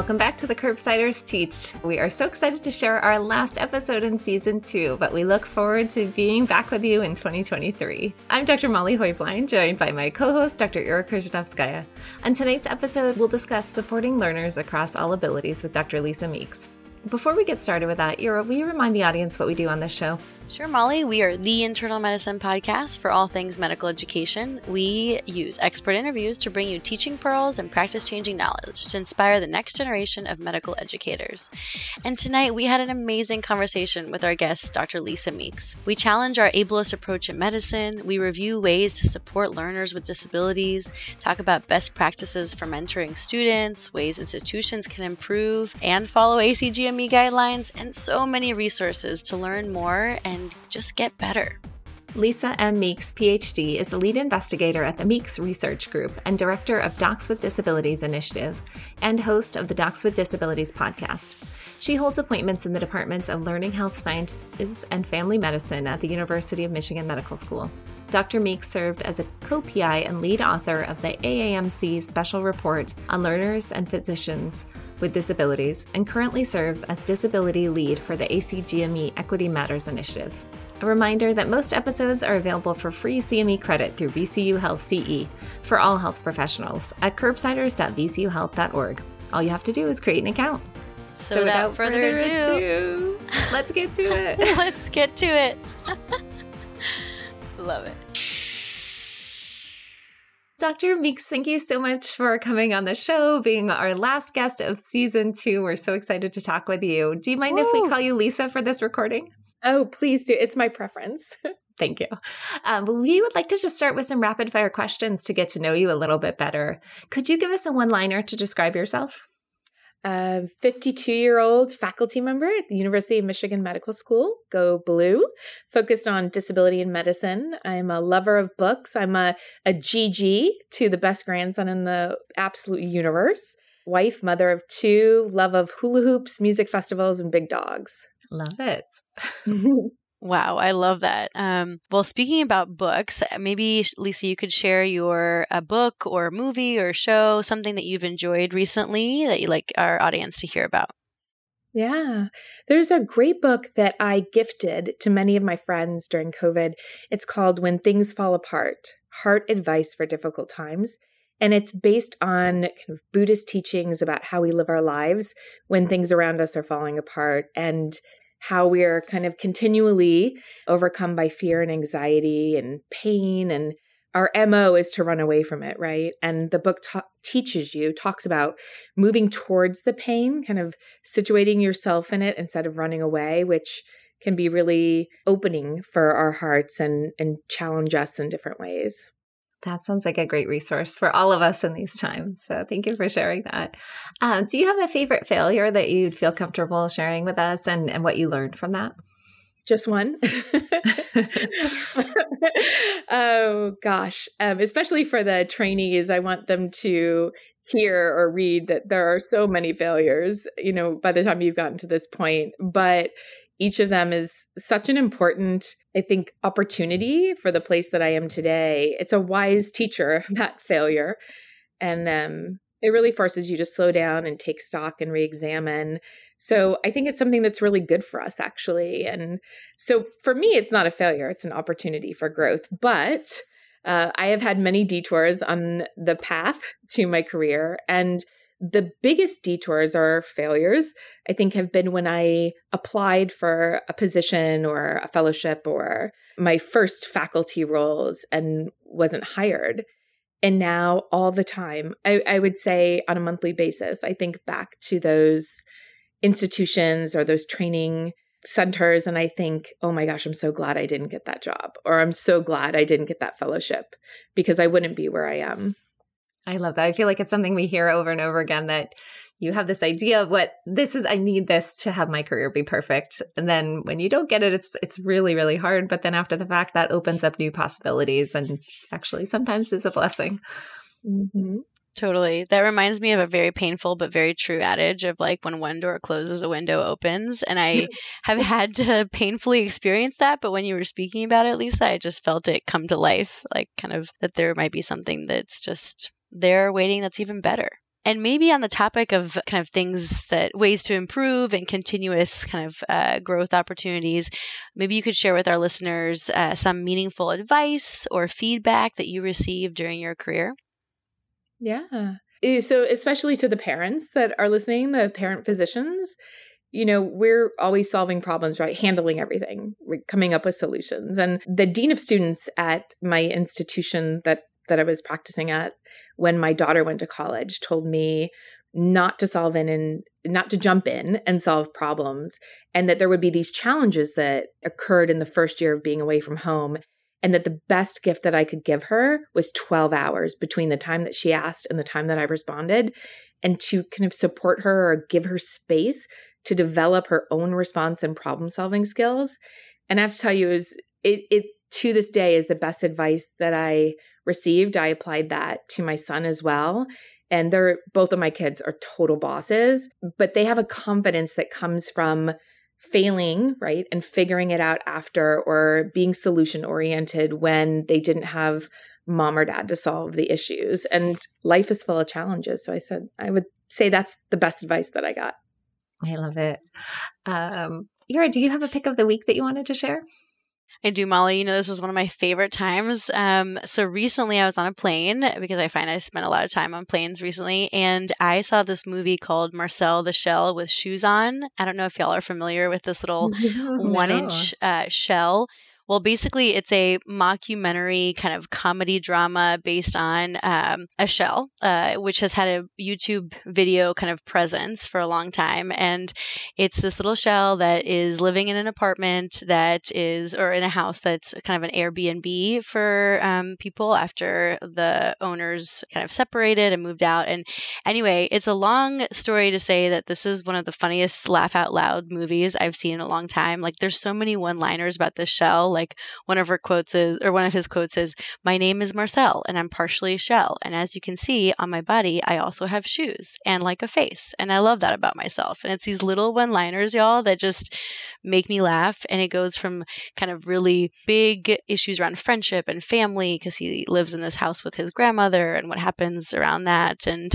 Welcome back to the Curbsiders Teach. We are so excited to share our last episode in season two, but we look forward to being back with you in 2023. I'm Dr. Molly Heublein, joined by my co host, Dr. Era Kryzhanovskaya. On tonight's episode, we'll discuss supporting learners across all abilities with Dr. Lisa Meeks. Before we get started with that, Ira, will you remind the audience what we do on this show? Sure, Molly. We are the internal medicine podcast for all things medical education. We use expert interviews to bring you teaching pearls and practice changing knowledge to inspire the next generation of medical educators. And tonight we had an amazing conversation with our guest, Dr. Lisa Meeks. We challenge our ableist approach in medicine, we review ways to support learners with disabilities, talk about best practices for mentoring students, ways institutions can improve and follow ACGME guidelines, and so many resources to learn more and and just get better. Lisa M. Meeks, PhD, is the lead investigator at the Meeks Research Group and director of Docs with Disabilities Initiative and host of the Docs with Disabilities podcast. She holds appointments in the departments of Learning Health Sciences and Family Medicine at the University of Michigan Medical School. Dr. Meeks served as a co PI and lead author of the AAMC special report on learners and physicians with disabilities and currently serves as disability lead for the ACGME Equity Matters Initiative. A reminder that most episodes are available for free CME credit through VCU Health CE for all health professionals at curbsiders.vcuhealth.org. All you have to do is create an account. So, so without, without, further, further ado, ado, let's get to it. let's get to it. Love it. Dr. Meeks, thank you so much for coming on the show, being our last guest of season two. We're so excited to talk with you. Do you mind if we call you Lisa for this recording? Oh, please do. It's my preference. Thank you. Um, we would like to just start with some rapid fire questions to get to know you a little bit better. Could you give us a one liner to describe yourself? A 52 year old faculty member at the University of Michigan Medical School, Go Blue, focused on disability and medicine. I'm a lover of books. I'm a, a GG to the best grandson in the absolute universe. Wife, mother of two, love of hula hoops, music festivals, and big dogs. Love it. Wow, I love that. Um, well, speaking about books, maybe Lisa, you could share your a book or movie or show, something that you've enjoyed recently that you like our audience to hear about. Yeah, there's a great book that I gifted to many of my friends during COVID. It's called When Things Fall Apart Heart Advice for Difficult Times. And it's based on kind of Buddhist teachings about how we live our lives when things around us are falling apart. And how we are kind of continually overcome by fear and anxiety and pain and our mo is to run away from it right? And the book ta- teaches you talks about moving towards the pain kind of situating yourself in it instead of running away which can be really opening for our hearts and and challenge us in different ways that sounds like a great resource for all of us in these times. So thank you for sharing that. Um, do you have a favorite failure that you'd feel comfortable sharing with us and, and what you learned from that? Just one. oh gosh, um, especially for the trainees, I want them to hear or read that there are so many failures, you know, by the time you've gotten to this point. But each of them is such an important, I think, opportunity for the place that I am today. It's a wise teacher, that failure. And um, it really forces you to slow down and take stock and re examine. So I think it's something that's really good for us, actually. And so for me, it's not a failure, it's an opportunity for growth. But uh, I have had many detours on the path to my career. And the biggest detours or failures, I think, have been when I applied for a position or a fellowship or my first faculty roles and wasn't hired. And now, all the time, I, I would say on a monthly basis, I think back to those institutions or those training centers and I think, oh my gosh, I'm so glad I didn't get that job, or I'm so glad I didn't get that fellowship because I wouldn't be where I am. I love that. I feel like it's something we hear over and over again that you have this idea of what this is i need this to have my career be perfect and then when you don't get it it's it's really really hard but then after the fact that opens up new possibilities and actually sometimes is a blessing mm-hmm. Totally. That reminds me of a very painful but very true adage of like when one door closes, a window opens. And I have had to painfully experience that. But when you were speaking about it, Lisa, I just felt it come to life like kind of that there might be something that's just there waiting that's even better. And maybe on the topic of kind of things that ways to improve and continuous kind of uh, growth opportunities, maybe you could share with our listeners uh, some meaningful advice or feedback that you received during your career. Yeah. Eh, so, especially to the parents that are listening, the parent physicians, you know, we're always solving problems, right? Handling everything, we're coming up with solutions. And the dean of students at my institution that that I was practicing at when my daughter went to college told me not to solve in and not to jump in and solve problems and that there would be these challenges that occurred in the first year of being away from home and that the best gift that I could give her was 12 hours between the time that she asked and the time that I responded, and to kind of support her or give her space to develop her own response and problem solving skills. And I have to tell you, is it, it to this day is the best advice that I received. I applied that to my son as well. And they're both of my kids are total bosses, but they have a confidence that comes from failing, right, and figuring it out after or being solution oriented when they didn't have mom or dad to solve the issues. And life is full of challenges. So I said, I would say that's the best advice that I got. I love it. Um, Era, do you have a pick of the week that you wanted to share? I do, Molly. You know, this is one of my favorite times. Um, so recently I was on a plane because I find I spent a lot of time on planes recently, and I saw this movie called Marcel the Shell with Shoes On. I don't know if y'all are familiar with this little one inch uh, shell well, basically, it's a mockumentary kind of comedy drama based on um, a shell, uh, which has had a YouTube video kind of presence for a long time. And it's this little shell that is living in an apartment that is, or in a house that's kind of an Airbnb for um, people after the owners kind of separated and moved out. And anyway, it's a long story to say that this is one of the funniest laugh out loud movies I've seen in a long time. Like, there's so many one liners about this shell like one of her quotes is, or one of his quotes is, My name is Marcel and I'm partially a shell. And as you can see on my body, I also have shoes and like a face. And I love that about myself. And it's these little one liners, y'all, that just make me laugh. And it goes from kind of really big issues around friendship and family because he lives in this house with his grandmother and what happens around that. And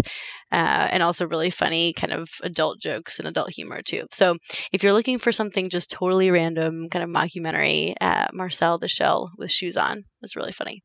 uh, and also really funny kind of adult jokes and adult humor too. So if you're looking for something just totally random, kind of mockumentary, uh, Marcel the Shell with shoes on is really funny.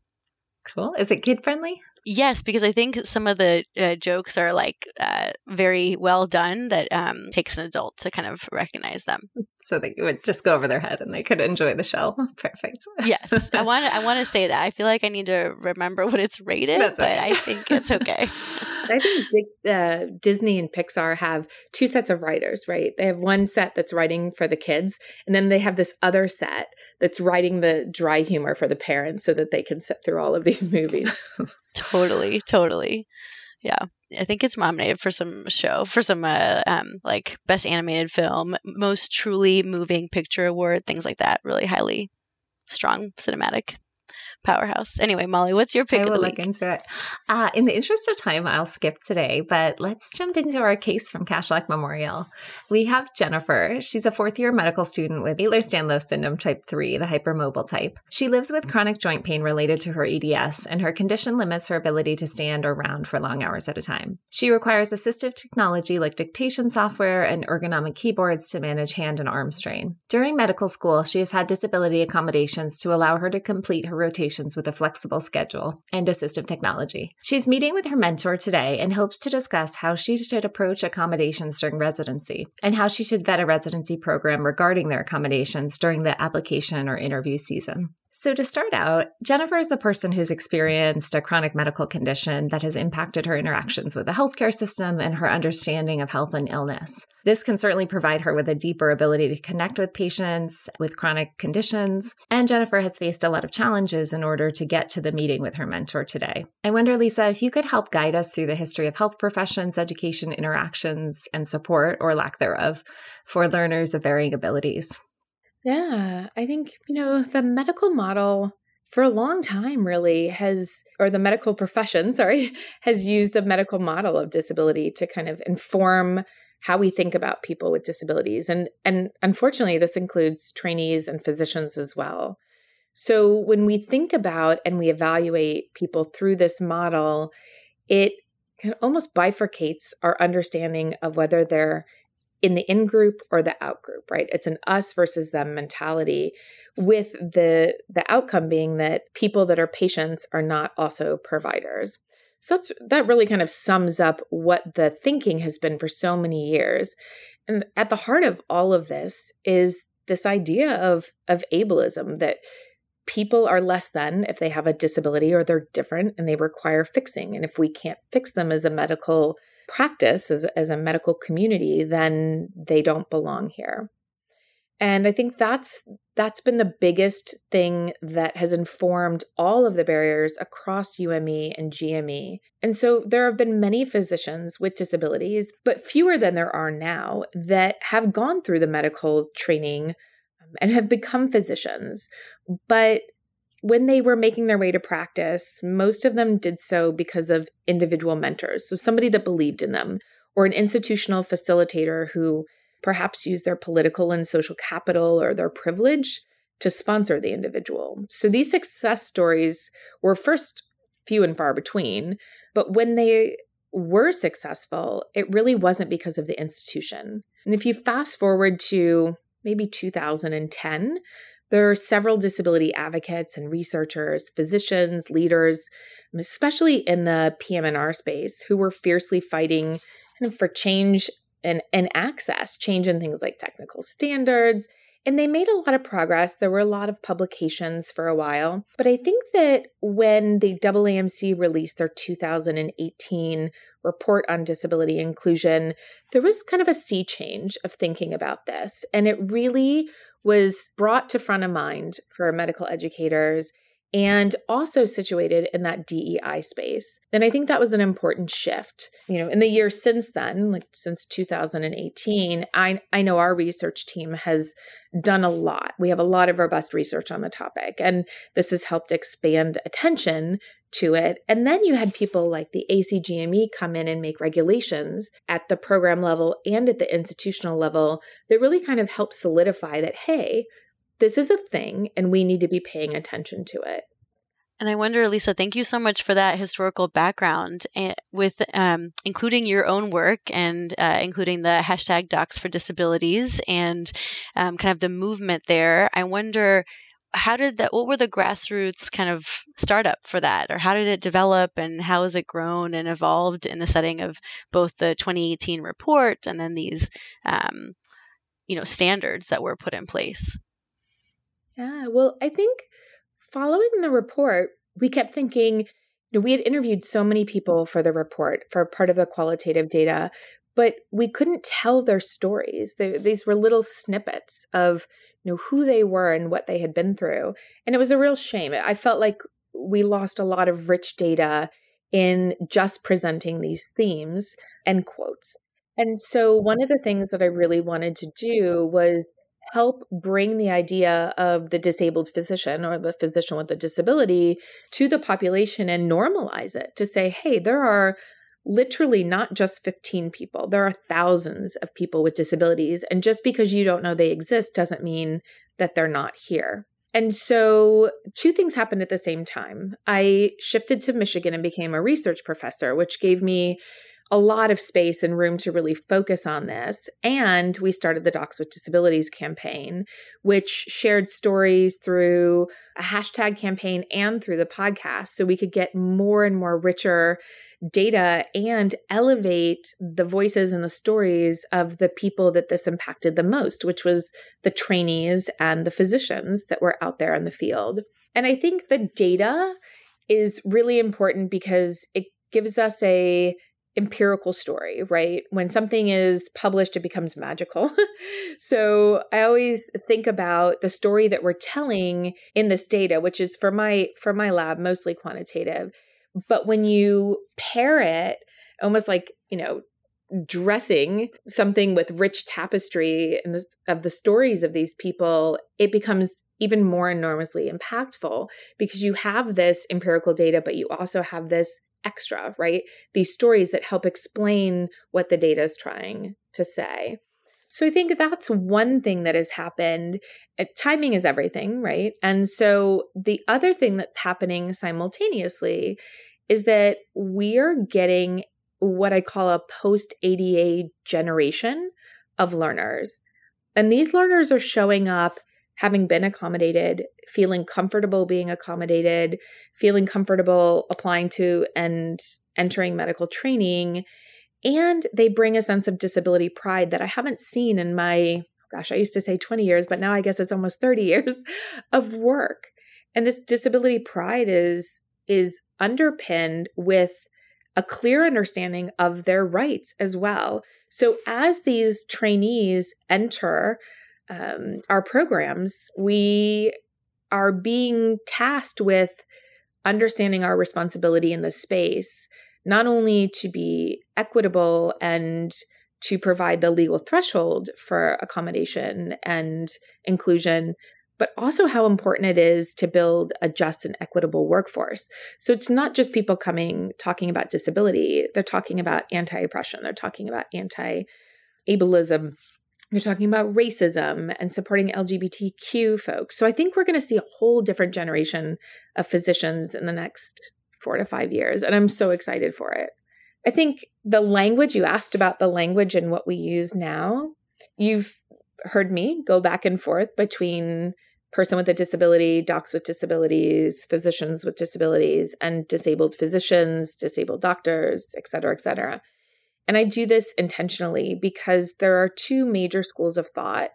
Cool. Is it kid friendly? Yes, because I think some of the uh, jokes are like uh, very well done that um, takes an adult to kind of recognize them. So they would just go over their head and they could enjoy the shell. Perfect. yes, I want I want to say that. I feel like I need to remember what it's rated, That's but okay. I think it's okay. I think uh, Disney and Pixar have two sets of writers, right? They have one set that's writing for the kids, and then they have this other set that's writing the dry humor for the parents so that they can sit through all of these movies. totally, totally. Yeah. I think it's nominated for some show for some uh, um, like best animated film, most truly moving picture award, things like that. Really highly strong cinematic powerhouse. Anyway, Molly, what's your pick I of the week? look into it. Uh, in the interest of time, I'll skip today, but let's jump into our case from Kashlak Memorial. We have Jennifer. She's a fourth year medical student with Ehlers-Danlos syndrome type 3, the hypermobile type. She lives with chronic joint pain related to her EDS, and her condition limits her ability to stand or round for long hours at a time. She requires assistive technology like dictation software and ergonomic keyboards to manage hand and arm strain. During medical school, she has had disability accommodations to allow her to complete her rotation with a flexible schedule and assistive technology. She's meeting with her mentor today and hopes to discuss how she should approach accommodations during residency and how she should vet a residency program regarding their accommodations during the application or interview season. So, to start out, Jennifer is a person who's experienced a chronic medical condition that has impacted her interactions with the healthcare system and her understanding of health and illness. This can certainly provide her with a deeper ability to connect with patients with chronic conditions. And Jennifer has faced a lot of challenges in in order to get to the meeting with her mentor today. I wonder, Lisa, if you could help guide us through the history of health professions, education, interactions, and support, or lack thereof, for learners of varying abilities. Yeah, I think, you know, the medical model for a long time really has or the medical profession sorry has used the medical model of disability to kind of inform how we think about people with disabilities and and unfortunately this includes trainees and physicians as well so when we think about and we evaluate people through this model it kind of almost bifurcates our understanding of whether they're in the in group or the out group right? It's an us versus them mentality with the the outcome being that people that are patients are not also providers. So that's that really kind of sums up what the thinking has been for so many years. And at the heart of all of this is this idea of of ableism that people are less than if they have a disability or they're different and they require fixing and if we can't fix them as a medical practice as, as a medical community, then they don't belong here. And I think that's that's been the biggest thing that has informed all of the barriers across UME and GME. And so there have been many physicians with disabilities, but fewer than there are now that have gone through the medical training and have become physicians. But when they were making their way to practice, most of them did so because of individual mentors. So, somebody that believed in them, or an institutional facilitator who perhaps used their political and social capital or their privilege to sponsor the individual. So, these success stories were first few and far between, but when they were successful, it really wasn't because of the institution. And if you fast forward to maybe 2010, there are several disability advocates and researchers, physicians, leaders, especially in the PM&R space, who were fiercely fighting for change and, and access, change in things like technical standards. And they made a lot of progress. There were a lot of publications for a while. But I think that when the AAMC released their 2018 report on disability inclusion, there was kind of a sea change of thinking about this. And it really was brought to front of mind for medical educators and also situated in that DEI space. And I think that was an important shift. You know, in the years since then, like since 2018, I I know our research team has done a lot. We have a lot of robust research on the topic and this has helped expand attention to it. And then you had people like the ACGME come in and make regulations at the program level and at the institutional level that really kind of help solidify that hey, this is a thing and we need to be paying attention to it. And I wonder, Lisa, thank you so much for that historical background eh, with um, including your own work and uh, including the hashtag Docs for Disabilities and um, kind of the movement there. I wonder how did that what were the grassroots kind of startup for that or how did it develop and how has it grown and evolved in the setting of both the 2018 report and then these um, you know standards that were put in place yeah, well, I think following the report, we kept thinking, you know, we had interviewed so many people for the report for part of the qualitative data, but we couldn't tell their stories. They, these were little snippets of you know who they were and what they had been through, and it was a real shame. I felt like we lost a lot of rich data in just presenting these themes and quotes. And so, one of the things that I really wanted to do was help bring the idea of the disabled physician or the physician with a disability to the population and normalize it to say, hey, there are literally not just 15 people, there are thousands of people with disabilities. And just because you don't know they exist doesn't mean that they're not here. And so, two things happened at the same time. I shifted to Michigan and became a research professor, which gave me a lot of space and room to really focus on this. And we started the Docs with Disabilities campaign, which shared stories through a hashtag campaign and through the podcast so we could get more and more richer data and elevate the voices and the stories of the people that this impacted the most, which was the trainees and the physicians that were out there in the field. And I think the data is really important because it gives us a empirical story, right? When something is published, it becomes magical. so I always think about the story that we're telling in this data, which is for my for my lab mostly quantitative. But when you pair it, almost like you know, dressing something with rich tapestry and of the stories of these people, it becomes even more enormously impactful because you have this empirical data, but you also have this extra, right? These stories that help explain what the data is trying to say. So I think that's one thing that has happened. Uh, timing is everything, right? And so the other thing that's happening simultaneously is that we are getting what I call a post ADA generation of learners. And these learners are showing up having been accommodated, feeling comfortable being accommodated, feeling comfortable applying to and entering medical training. And they bring a sense of disability pride that I haven't seen in my, gosh, I used to say 20 years, but now I guess it's almost 30 years of work. And this disability pride is is underpinned with a clear understanding of their rights as well. So as these trainees enter um, our programs, we are being tasked with understanding our responsibility in this space, not only to be equitable and to provide the legal threshold for accommodation and inclusion, but also how important it is to build a just and equitable workforce. So it's not just people coming talking about disability, they're talking about anti oppression, they're talking about anti ableism, they're talking about racism and supporting LGBTQ folks. So I think we're going to see a whole different generation of physicians in the next four to five years. And I'm so excited for it. I think the language you asked about the language and what we use now, you've heard me go back and forth between person with a disability, docs with disabilities, physicians with disabilities, and disabled physicians, disabled doctors, et cetera, et cetera. And I do this intentionally because there are two major schools of thought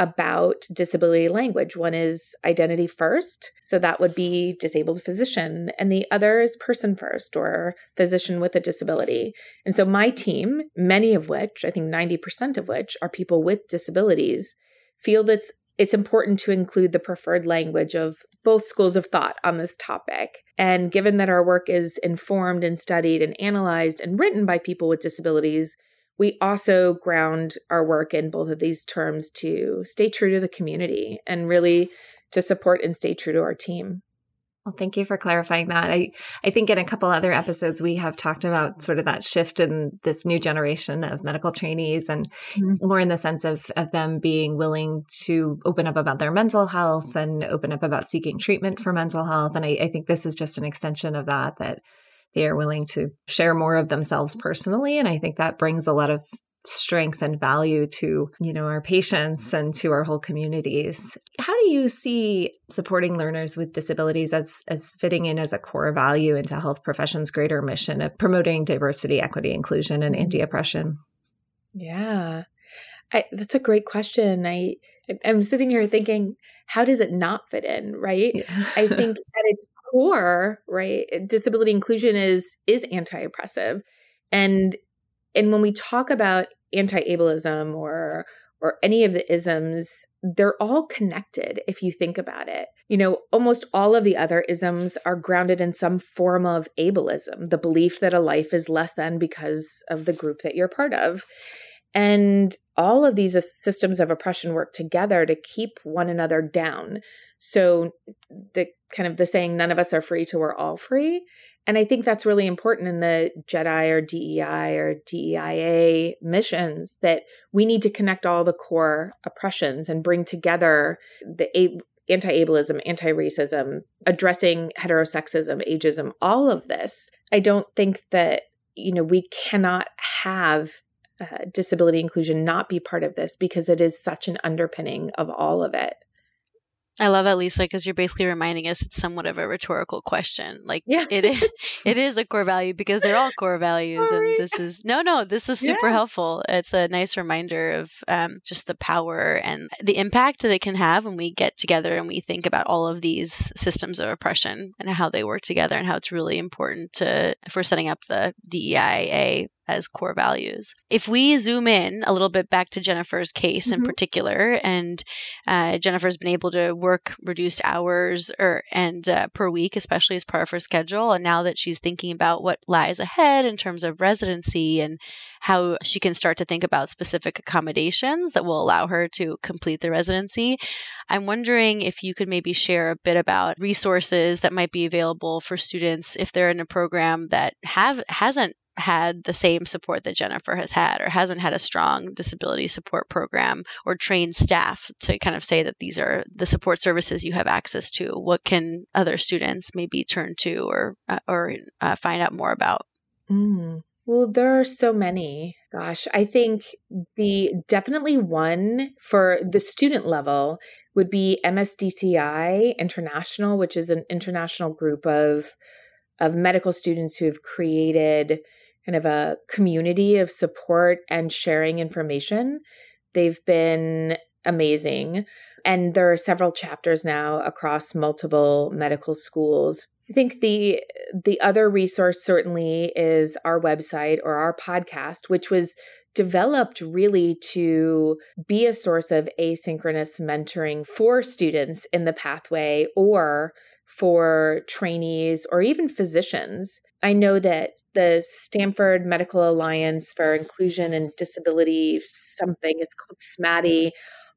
about disability language. One is identity first, so that would be disabled physician, and the other is person first or physician with a disability. And so my team, many of which, I think 90% of which are people with disabilities, feel that it's important to include the preferred language of both schools of thought on this topic. And given that our work is informed and studied and analyzed and written by people with disabilities, we also ground our work in both of these terms to stay true to the community and really to support and stay true to our team. Well, thank you for clarifying that. I, I think in a couple other episodes, we have talked about sort of that shift in this new generation of medical trainees and mm-hmm. more in the sense of, of them being willing to open up about their mental health and open up about seeking treatment for mental health. And I, I think this is just an extension of that, that they are willing to share more of themselves personally. And I think that brings a lot of strength and value to you know our patients mm-hmm. and to our whole communities. How do you see supporting learners with disabilities as as fitting in as a core value into health professions greater mission of promoting diversity equity inclusion and mm-hmm. anti-oppression? Yeah. I, that's a great question. I i'm sitting here thinking how does it not fit in right? Yeah. i think at its core right disability inclusion is is anti-oppressive. And and when we talk about anti-ableism or or any of the isms, they're all connected if you think about it. You know, almost all of the other isms are grounded in some form of ableism, the belief that a life is less than because of the group that you're part of. And all of these systems of oppression work together to keep one another down. So the kind of the saying, none of us are free till we're all free. And I think that's really important in the JEDI or DEI or DEIA missions that we need to connect all the core oppressions and bring together the anti ableism, anti racism, addressing heterosexism, ageism, all of this. I don't think that, you know, we cannot have uh, disability inclusion not be part of this because it is such an underpinning of all of it. I love that, Lisa, because you're basically reminding us it's somewhat of a rhetorical question. Like Yeah. it is, it is a core value because they're all core values, and this is no, no, this is super Yeah. helpful. It's a nice reminder of um, just the power and the impact that it can have when we get together and we think about all of these systems of oppression and how they work together, and how it's really important to if we're setting up the DEIA as core values. If we zoom in a little bit back to Jennifer's case in Mhm. particular, and uh, Jennifer's been able to work reduced hours or and uh, per week, especially as part of her schedule. And now that she's thinking about what lies ahead in terms of residency and how she can start to think about specific accommodations that will allow her to complete the residency, I'm wondering if you could maybe share a bit about resources that might be available for students if they're in a program that have hasn't had the same support that Jennifer has had or hasn't had a strong disability support program or trained staff to kind of say that these are the support services you have access to what can other students maybe turn to or uh, or uh, find out more about Mm. Well, there are so many. Gosh, I think the definitely one for the student level would be MSDCI International, which is an international group of of medical students who have created kind of a community of support and sharing information. They've been amazing. And there are several chapters now across multiple medical schools. I think the the other resource certainly is our website or our podcast, which was developed really to be a source of asynchronous mentoring for students in the pathway or for trainees or even physicians. I know that the Stanford Medical Alliance for Inclusion and Disability, something, it's called SMADI,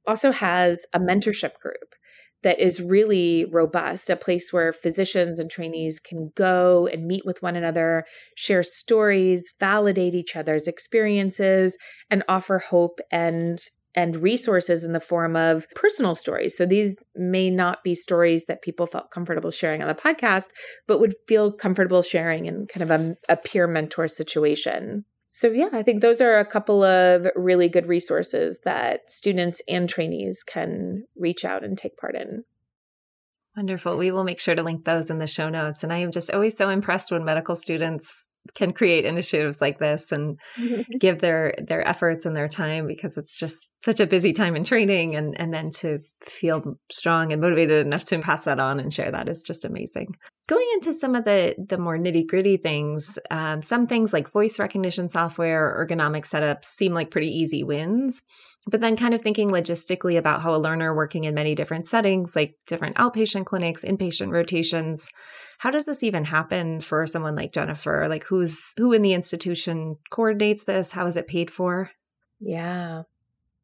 also has a mentorship group that is really robust, a place where physicians and trainees can go and meet with one another, share stories, validate each other's experiences, and offer hope and and resources in the form of personal stories. So these may not be stories that people felt comfortable sharing on the podcast, but would feel comfortable sharing in kind of a, a peer mentor situation. So, yeah, I think those are a couple of really good resources that students and trainees can reach out and take part in. Wonderful. We will make sure to link those in the show notes. And I am just always so impressed when medical students can create initiatives like this and give their their efforts and their time because it's just such a busy time in training and and then to feel strong and motivated enough to pass that on and share that is just amazing. Going into some of the the more nitty gritty things um, some things like voice recognition software ergonomic setups seem like pretty easy wins but then kind of thinking logistically about how a learner working in many different settings like different outpatient clinics inpatient rotations how does this even happen for someone like jennifer? Like who's who in the institution coordinates this? How is it paid for? Yeah,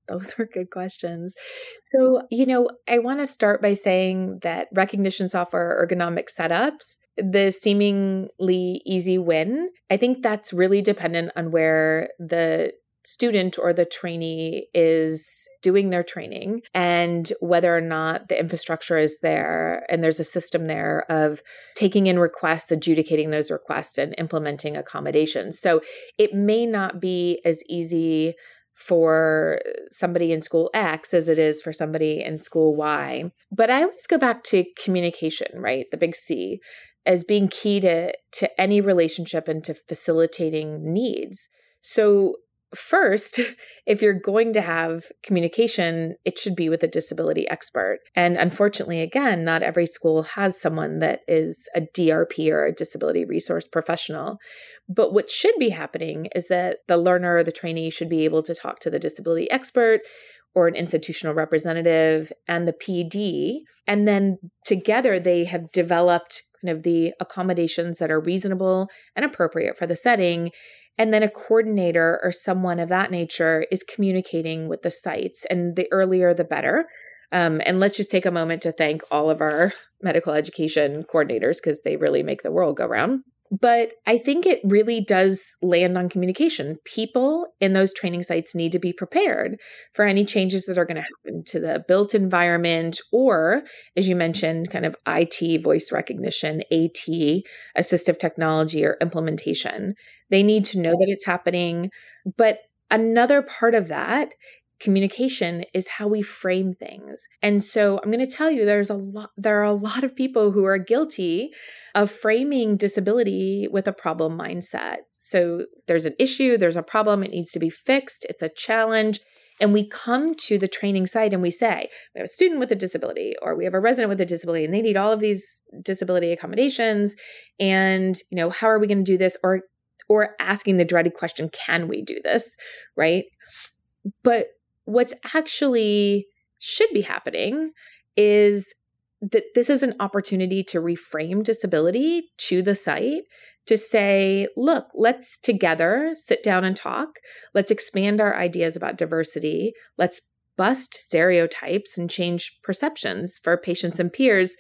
those were good questions. So, you know, I want to start by saying that recognition software ergonomic setups, the seemingly easy win, I think that's really dependent on where the student or the trainee is doing their training and whether or not the infrastructure is there and there's a system there of taking in requests adjudicating those requests and implementing accommodations so it may not be as easy for somebody in school X as it is for somebody in school Y. But I always go back to communication, right? The big C as being key to to any relationship and to facilitating needs. So first, if you're going to have communication, it should be with a disability expert. And unfortunately, again, not every school has someone that is a DRP or a disability resource professional. But what should be happening is that the learner or the trainee should be able to talk to the disability expert or an institutional representative and the PD. And then together they have developed kind of the accommodations that are reasonable and appropriate for the setting. And then a coordinator or someone of that nature is communicating with the sites. And the earlier, the better. Um, and let's just take a moment to thank all of our medical education coordinators because they really make the world go round. But I think it really does land on communication. People in those training sites need to be prepared for any changes that are going to happen to the built environment or, as you mentioned, kind of IT, voice recognition, AT, assistive technology, or implementation. They need to know that it's happening. But another part of that communication is how we frame things. And so I'm going to tell you there's a lot there are a lot of people who are guilty of framing disability with a problem mindset. So there's an issue, there's a problem, it needs to be fixed, it's a challenge. And we come to the training site and we say, we have a student with a disability or we have a resident with a disability and they need all of these disability accommodations. And, you know, how are we going to do this? Or or asking the dreaded question, can we do this? Right. But what's actually should be happening is that this is an opportunity to reframe disability to the site to say, look, let's together sit down and talk. Let's expand our ideas about diversity. Let's bust stereotypes and change perceptions for patients and peers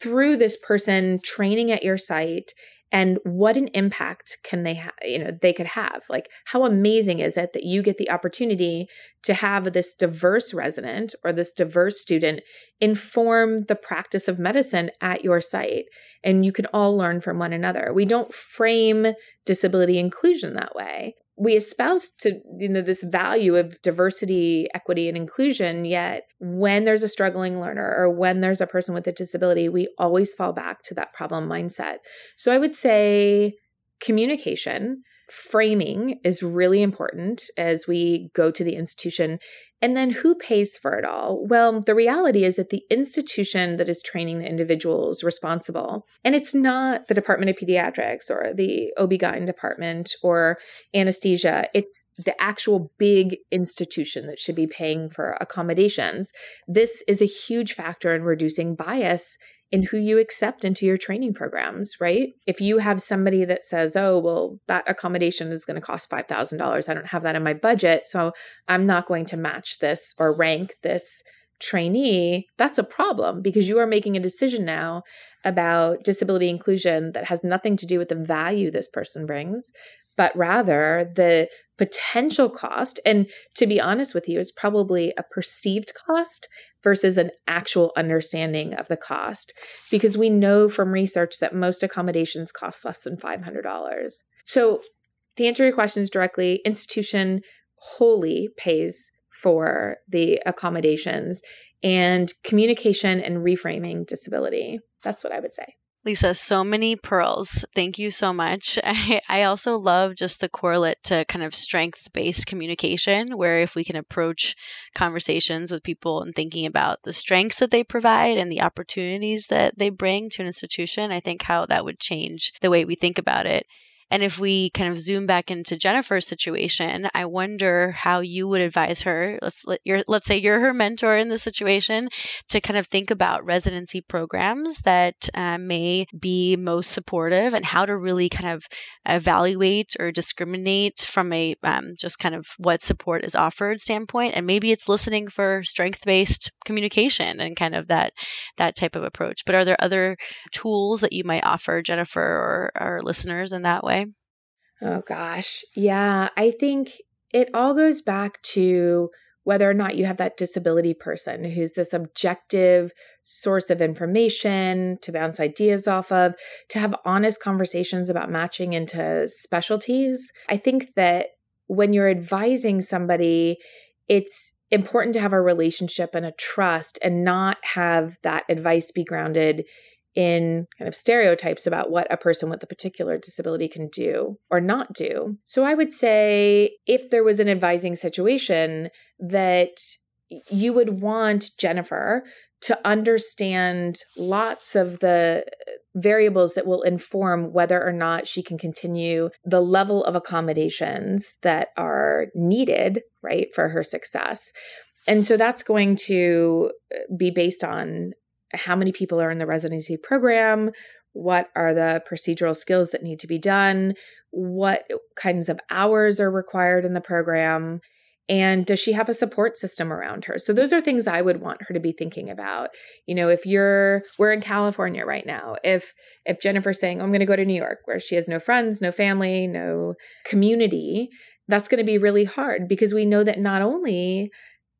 through this person training at your site and what an impact can they have you know they could have. Like how amazing is it that you get the opportunity to have this diverse resident or this diverse student inform the practice of medicine at your site and you can all learn from one another. We don't frame disability inclusion that way we espouse to you know this value of diversity equity and inclusion yet when there's a struggling learner or when there's a person with a disability we always fall back to that problem mindset so i would say communication framing is really important as we go to the institution. And then who pays for it all? Well, the reality is that the institution that is training the individual is responsible. And it's not the Department of Pediatrics or the OB-GYN department or anesthesia. It's the actual big institution that should be paying for accommodations. This is a huge factor in reducing bias in who you accept into your training programs, right? If you have somebody that says, oh, well, that accommodation is going to cost $5,000, I don't have that in my budget, so I'm not going to match this or rank this trainee, that's a problem because you are making a decision now about disability inclusion that has nothing to do with the value this person brings, but rather the potential cost. And to be honest with you, it's probably a perceived cost versus an actual understanding of the cost because we know from research that most accommodations cost less than $500. So, to answer your questions directly, institution wholly pays for the accommodations and communication and reframing disability. That's what I would say. Lisa, so many pearls. Thank you so much. I, I also love just the correlate to kind of strength based communication, where if we can approach conversations with people and thinking about the strengths that they provide and the opportunities that they bring to an institution, I think how that would change the way we think about it. And if we kind of zoom back into Jennifer's situation, I wonder how you would advise her, if you're, let's say you're her mentor in this situation, to kind of think about residency programs that uh, may be most supportive and how to really kind of evaluate or discriminate from a um, just kind of what support is offered standpoint. And maybe it's listening for strength based communication and kind of that that type of approach. But are there other tools that you might offer Jennifer or our listeners in that way? Oh gosh. Yeah, I think it all goes back to whether or not you have that disability person who's this objective source of information to bounce ideas off of, to have honest conversations about matching into specialties. I think that when you're advising somebody, it's important to have a relationship and a trust and not have that advice be grounded in kind of stereotypes about what a person with a particular disability can do or not do. So I would say if there was an advising situation that you would want Jennifer to understand lots of the uh, variables that will inform whether or not she can continue the level of accommodations that are needed, right, for her success. And so that's going to uh, be based on how many people are in the residency program, what are the procedural skills that need to be done, what kinds of hours are required in the program, and does she have a support system around her? So those are things i would want her to be thinking about. You know if you're we're in california right now if if jennifer's saying oh, i'm going to go to new york where she has no friends no family no community that's going to be really hard because we know that not only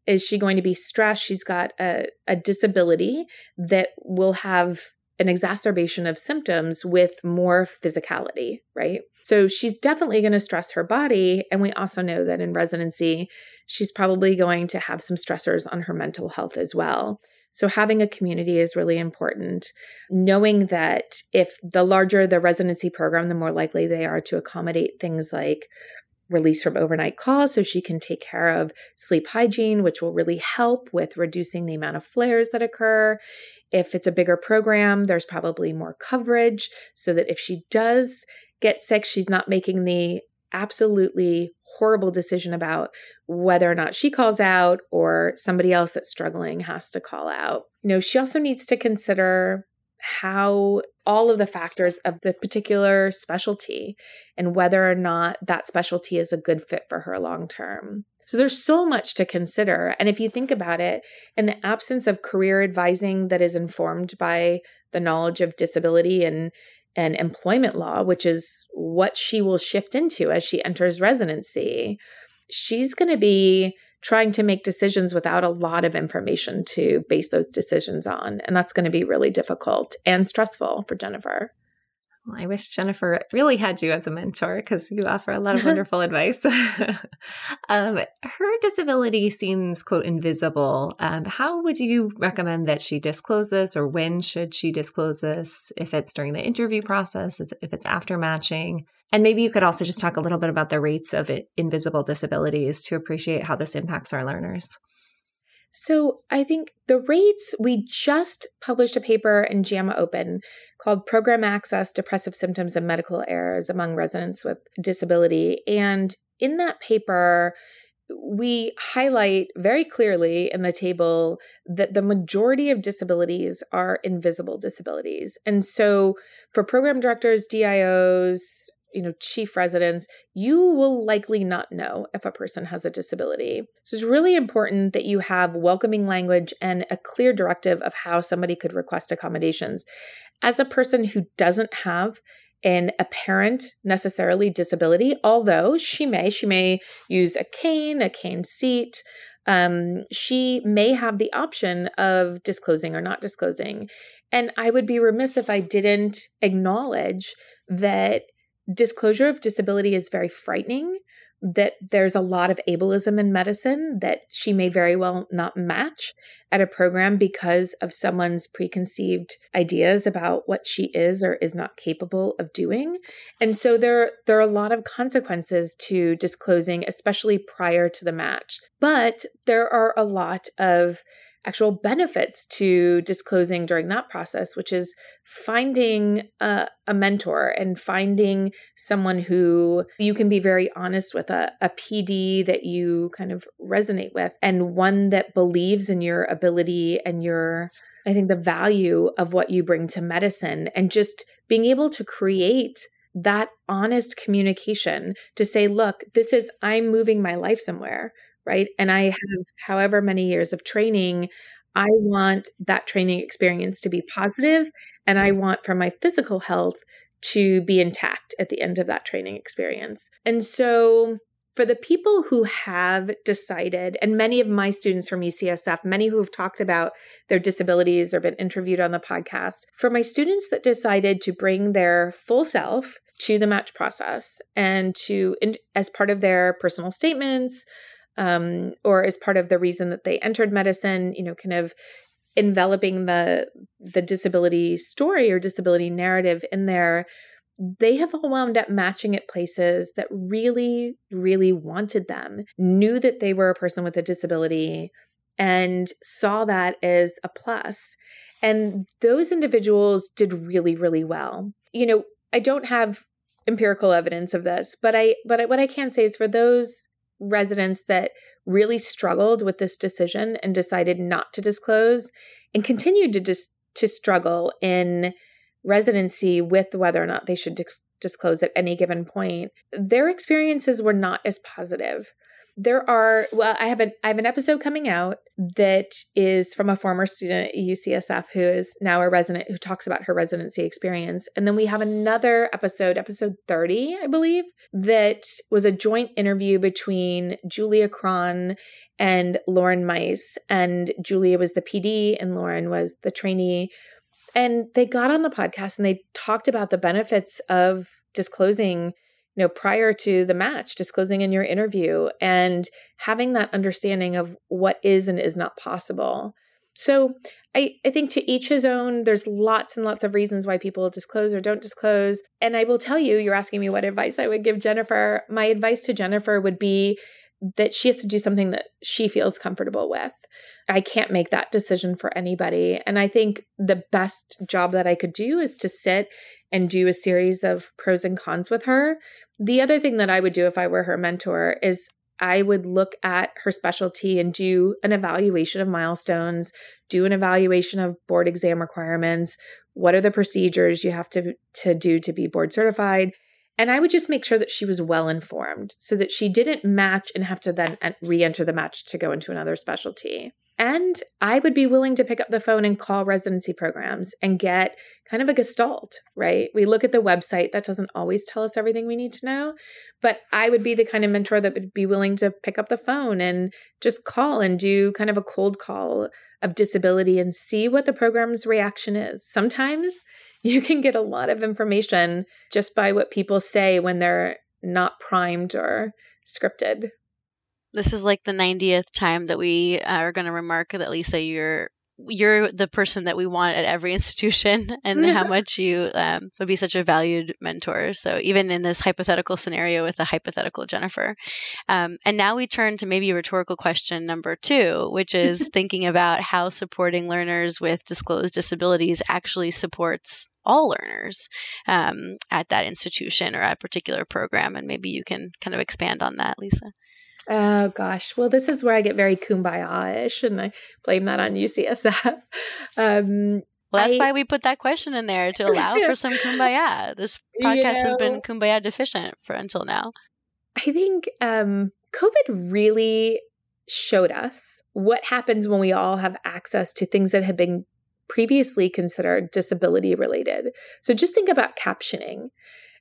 is she going to be stressed? She's got a, a disability that will have an exacerbation of symptoms with more physicality, right? So she's definitely going to stress her body. And we also know that in residency, she's probably going to have some stressors on her mental health as well. So, having a community is really important. Knowing that if the larger the residency program, the more likely they are to accommodate things like release from overnight calls so she can take care of sleep hygiene, which will really help with reducing the amount of flares that occur. If it's a bigger program, there's probably more coverage so that if she does get sick, she's not making the absolutely horrible decision about whether or not she calls out or somebody else that's struggling has to call out. You know, she also needs to consider how all of the factors of the particular specialty and whether or not that specialty is a good fit for her long term. So there's so much to consider. And if you think about it, in the absence of career advising that is informed by the knowledge of disability and and employment law, which is what she will shift into as she enters residency, she's going to be trying to make decisions without a lot of information to base those decisions on. And that's going to be really difficult and stressful for Jennifer. Well, I wish Jennifer really had you as a mentor because you offer a lot of wonderful advice. um, her disability seems, quote, invisible. Um, how would you recommend that she disclose this, or when should she disclose this? If it's during the interview process, if it's after matching? And maybe you could also just talk a little bit about the rates of invisible disabilities to appreciate how this impacts our learners. So I think the rates, we just published a paper in JAMA Open called Program Access, Depressive Symptoms and Medical Errors Among Residents with Disability. And in that paper, we highlight very clearly in the table that the majority of disabilities are invisible disabilities. And so for program directors, DIOs, you know chief residents you will likely not know if a person has a disability. So it's really important that you have welcoming language and a clear directive of how somebody could request accommodations. As a person who doesn't have an apparent necessarily disability although she may she may use a cane a cane seat um, she may have the option of disclosing or not disclosing. And I would be remiss if I didn't acknowledge that disclosure of disability is very frightening that there's a lot of ableism in medicine that she may very well not match at a program because of someone's preconceived ideas about what she is or is not capable of doing. And so there there are a lot of consequences to disclosing especially prior to the match. But there are a lot of actual benefits to disclosing during that process, which is finding a, a, mentor and finding someone who you can be very honest with, a, a PD that you kind of resonate with, and one that believes in your ability and your, I think, the value of what you bring to medicine, and just being able to create that honest communication to say, look, this is, I'm moving my life somewhere right? And I have however many years of training. I want that training experience to be positive, and I want for my physical health to be intact at the end of that training experience. And so, for the people who have decided, and many of my students from UCSF, many who have talked about their disabilities or been interviewed on the podcast, for my students that decided to bring their full self to the match process and to, as part of their personal statements, um, or as part of the reason that they entered medicine, you know, kind of enveloping the the disability story or disability narrative in there they have all wound up matching at places that really really wanted them knew that they were a person with a disability and saw that as a plus. And those individuals did really really well. You know i don't have empirical evidence of this but i but what i can say is for those residents that really struggled with this decision and decided not to disclose and continued to dis- to struggle in residency with whether or not they should dis- disclose at any given point their experiences were not as positive there are well i have an i have an episode coming out that is from a former student at ucsf who is now a resident who talks about her residency experience. And then we have another episode episode 30 i believe that was a joint interview between julia cron and lauren mice. And julia was the pd and lauren was the trainee. And they got on the podcast and they talked about the benefits of disclosing you know prior to the match disclosing in your interview and having that understanding of what is and is not possible so I, I think to each his own there's lots and lots of reasons why people disclose or don't disclose and i will tell you you're asking me what advice i would give jennifer my advice to jennifer would be that she has to do something that she feels comfortable with. I can't make that decision for anybody. And I think the best job that I could do is to sit and do a series of pros and cons with her. The other thing that I would do if I were her mentor is I would look at her specialty and do an evaluation of milestones, do an evaluation of board exam requirements. What are the procedures you have to, to do to be board certified? And I would just make sure that she was well informed so that she didn't match and have to then uh, re enter the match to go into another specialty. And I would be willing to pick up the phone and call residency programs and get kind of a gestalt, right? We look at the website, that doesn't always tell us everything we need to know. But I would be the kind of mentor that would be willing to pick up the phone and just call and do kind of a cold call of disability and see what the program's reaction is. Sometimes you can get a lot of information just by what people say when they're not primed or scripted. This is like the 90th time that we uh, are going to remark that Lisa, you're you're the person that we want at every institution and how much you um, would be such a valued mentor. So even in this hypothetical scenario with a hypothetical Jennifer. Um, and now we turn to maybe rhetorical question number two, which is thinking about how supporting learners with disclosed disabilities actually supports all learners um, at that institution or at a particular program. And maybe you can kind of expand on that, Lisa. Oh gosh. Well, this is where I get very kumbaya-ish, and I blame that on UCSF. Um, well, that's I, why we put that question in there to allow for some kumbaya. This podcast you know, has been kumbaya deficient for until now. I think um, COVID really showed us what happens when we all have access to things that have been previously considered disability related. So just think about captioning.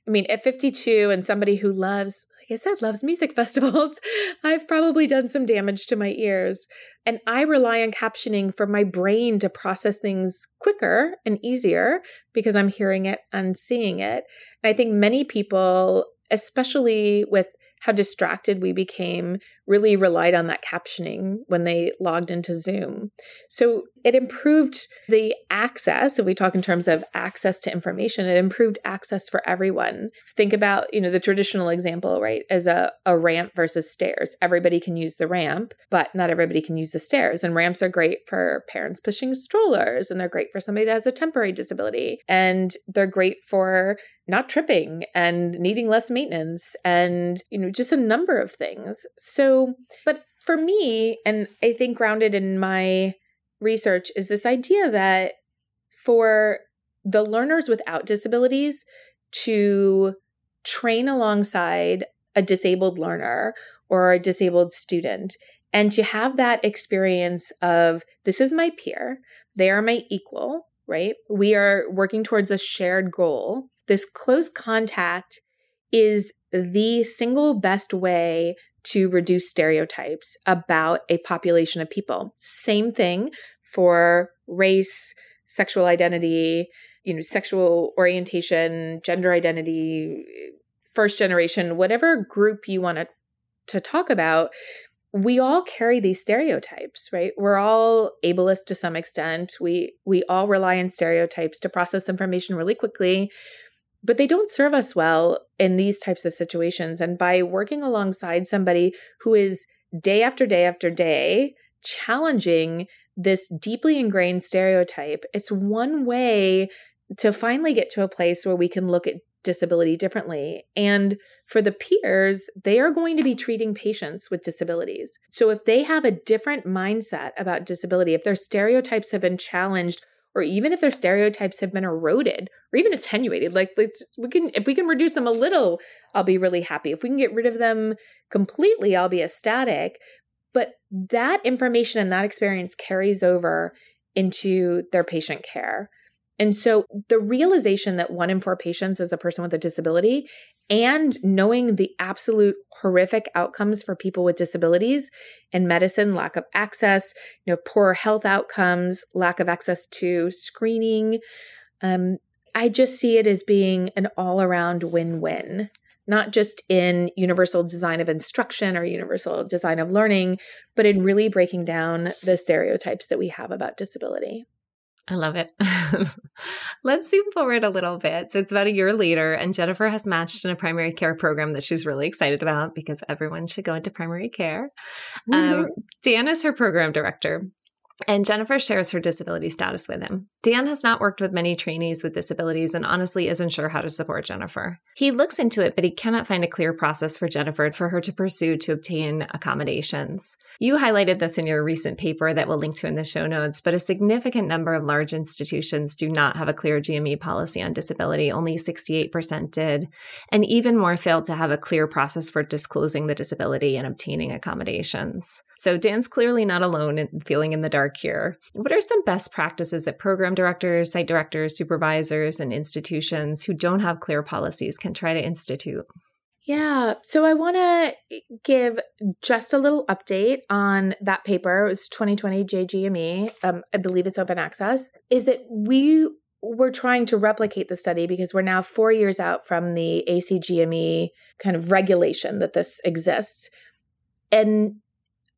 I mean, at 52 and somebody who loves, like I said, loves music festivals, I've probably done some damage to my ears. And I rely on captioning for my brain to process things quicker and easier because I'm hearing it and seeing it. And I think many people, especially with how distracted we became, really relied on that captioning when they logged into Zoom. So it improved the access. If we talk in terms of access to information, it improved access for everyone. Think about, you know, the traditional example, right, as a, a ramp versus stairs. Everybody can use the ramp, but not everybody can use the stairs. And ramps are great for parents pushing strollers, and they're great for somebody that has a temporary disability. And they're great for not tripping and needing less maintenance and, you know, just a number of things. So, but for me, and I think grounded in my research is this idea that for the learners without disabilities to train alongside a disabled learner or a disabled student and to have that experience of this is my peer, they are my equal, right? We are working towards a shared goal. This close contact is the single best way to reduce stereotypes about a population of people. Same thing for race, sexual identity, you know, sexual orientation, gender identity, first generation, whatever group you want to to talk about, we all carry these stereotypes, right? We're all ableist to some extent. We we all rely on stereotypes to process information really quickly but they don't serve us well in these types of situations. And by working alongside somebody who is day after day after day challenging this deeply ingrained stereotype, it's one way to finally get to a place where we can look at disability differently. And for the peers, they are going to be treating patients with disabilities. So if they have a different mindset about disability, if their stereotypes have been challenged or even if their stereotypes have been eroded or even attenuated like let's we can if we can reduce them a little i'll be really happy. If we can get rid of them completely i'll be ecstatic. But that information and that experience carries over into their patient care and so the realization that one in four patients is a person with a disability and knowing the absolute horrific outcomes for people with disabilities in medicine, lack of access, you know, poor health outcomes, lack of access to screening. Um, I just see it as being an all around win win, not just in universal design of instruction or universal design of learning, but in really breaking down the stereotypes that we have about disability. I love it. Let's zoom forward a little bit. So it's about a year later, and Jennifer has matched in a primary care program that she's really excited about because everyone should go into primary care. Mm-hmm. Um, Dan is her program director. And Jennifer shares her disability status with him. Dan has not worked with many trainees with disabilities and honestly isn't sure how to support Jennifer. He looks into it, but he cannot find a clear process for Jennifer for her to pursue to obtain accommodations. You highlighted this in your recent paper that we'll link to in the show notes, but a significant number of large institutions do not have a clear GME policy on disability. Only 68% did, and even more failed to have a clear process for disclosing the disability and obtaining accommodations. So Dan's clearly not alone in feeling in the dark here. What are some best practices that program directors, site directors, supervisors, and institutions who don't have clear policies can try to institute? Yeah. So I want to give just a little update on that paper. It was 2020 JGME. Um, I believe it's open access. Is that we were trying to replicate the study because we're now four years out from the ACGME kind of regulation that this exists. And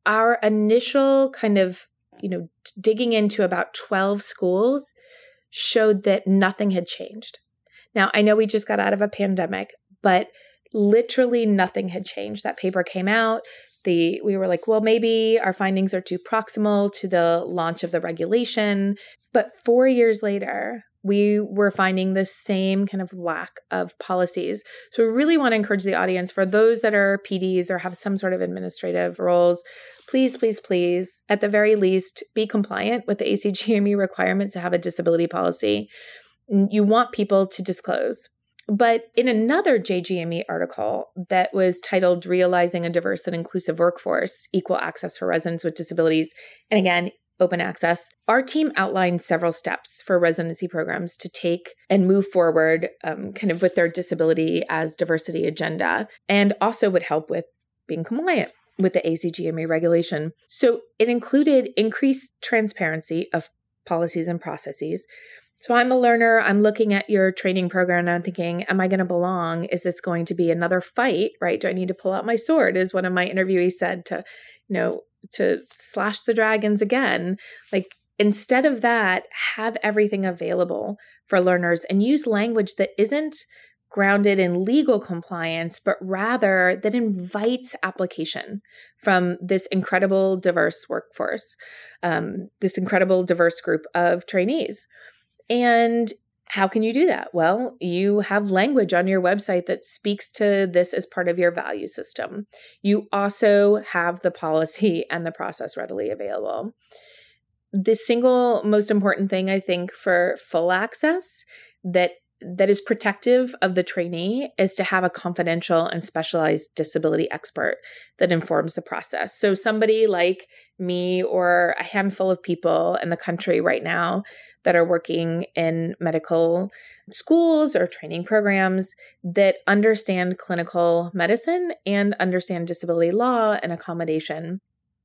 our initial kind of, you know, digging into about 12 schools showed that nothing had changed. Now, I know we just got out of a pandemic, but literally nothing had changed. That paper came out. The we were like, well, maybe our findings are too proximal to the launch of the regulation. But 4 years later, we were finding the same kind of lack of policies. So we really want to encourage the audience for those that are PDs or have some sort of administrative roles, please, please, please, at the very least, be compliant with the ACGME requirement to have a disability policy. You want people to disclose. But in another JGME article that was titled Realizing a Diverse and Inclusive Workforce Equal Access for Residents with Disabilities, and again, open access, our team outlined several steps for residency programs to take and move forward um, kind of with their disability as diversity agenda and also would help with being compliant with the ACGME regulation. So it included increased transparency of policies and processes. So I'm a learner. I'm looking at your training program and I'm thinking, am I going to belong? Is this going to be another fight? Right? Do I need to pull out my sword? Is one of my interviewees said to, you know, to slash the dragons again. Like instead of that, have everything available for learners and use language that isn't grounded in legal compliance, but rather that invites application from this incredible diverse workforce, um, this incredible diverse group of trainees. And how can you do that? Well, you have language on your website that speaks to this as part of your value system. You also have the policy and the process readily available. The single most important thing, I think, for full access that that is protective of the trainee is to have a confidential and specialized disability expert that informs the process. So, somebody like me or a handful of people in the country right now that are working in medical schools or training programs that understand clinical medicine and understand disability law and accommodation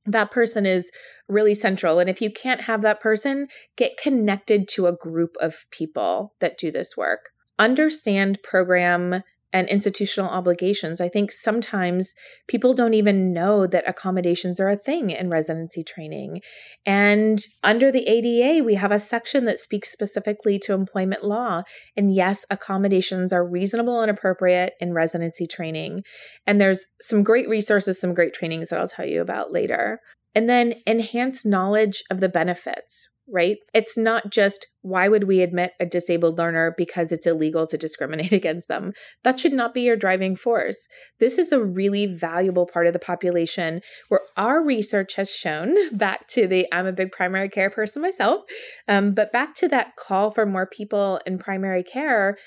that person is really central. And if you can't have that person, get connected to a group of people that do this work. Understand program and institutional obligations. I think sometimes people don't even know that accommodations are a thing in residency training. And under the ADA, we have a section that speaks specifically to employment law. And yes, accommodations are reasonable and appropriate in residency training. And there's some great resources, some great trainings that I'll tell you about later. And then enhance knowledge of the benefits, right? It's not just why would we admit a disabled learner because it's illegal to discriminate against them? That should not be your driving force. This is a really valuable part of the population where our research has shown back to the I'm a big primary care person myself, um, but back to that call for more people in primary care.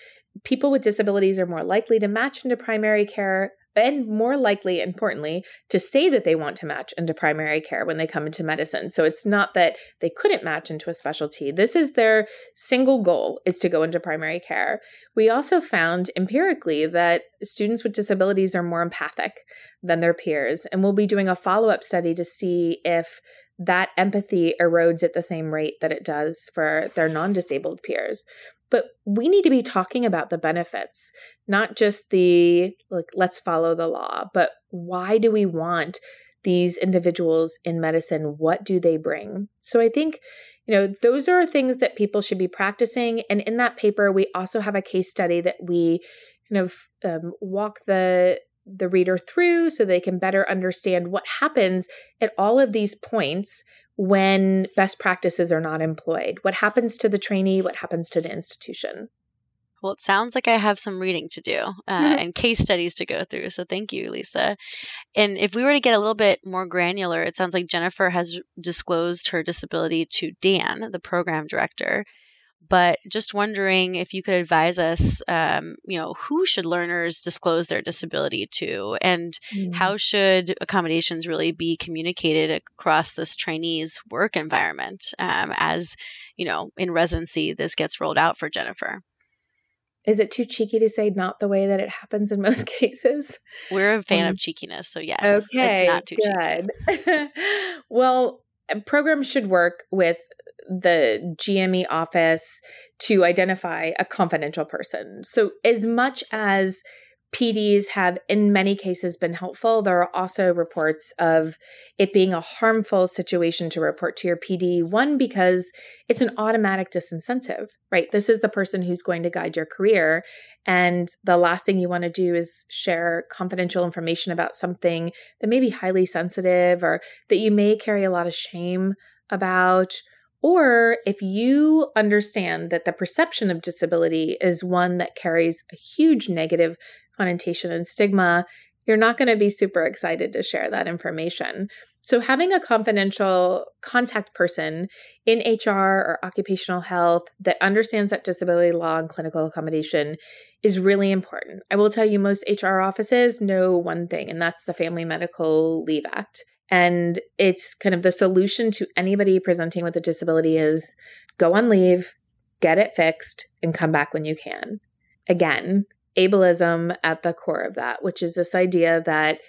People with disabilities are more likely to match into primary care and more likely, importantly, to say that they want to match into primary care when they come into medicine. So it's not that they couldn't match into a specialty. This is their single goal is to go into primary care. We also found empirically that students with disabilities are more empathic than their peers. And we'll be doing a follow-up study to see if that empathy erodes at the same rate that it does for their non-disabled peers. But we need to be talking about the benefits, not just the like, let's follow the law, but why do we want these individuals in medicine? What do they bring? So I think, you know, those are things that people should be practicing. And in that paper, we also have a case study that we kind of um, walk the the reader through so they can better understand what happens at all of these points when best practices are not employed? What happens to the trainee? What happens to the institution? Well, it sounds like I have some reading to do uh, mm-hmm. and case studies to go through. So thank you, Lisa. And if we were to get a little bit more granular, it sounds like Jennifer has disclosed her disability to Dan, the program director but just wondering if you could advise us, um, you know, who should learners disclose their disability to, and mm. how should accommodations really be communicated across this trainee's work environment um, as, you know, in residency this gets rolled out for Jennifer. Is it too cheeky to say not the way that it happens in most cases? We're a fan um, of cheekiness, so yes, okay, it's not too good. cheeky. well, programs should work with the GME office to identify a confidential person. So, as much as PDs have in many cases been helpful. There are also reports of it being a harmful situation to report to your PD. One, because it's an automatic disincentive, right? This is the person who's going to guide your career. And the last thing you want to do is share confidential information about something that may be highly sensitive or that you may carry a lot of shame about or if you understand that the perception of disability is one that carries a huge negative connotation and stigma, you're not going to be super excited to share that information. So, having a confidential contact person in HR or occupational health that understands that disability law and clinical accommodation is really important. I will tell you, most HR offices know one thing, and that's the Family Medical Leave Act. And it's kind of the solution to anybody presenting with a disability is go on leave, get it fixed, and come back when you can. Again, ableism at the core of that, which is this idea that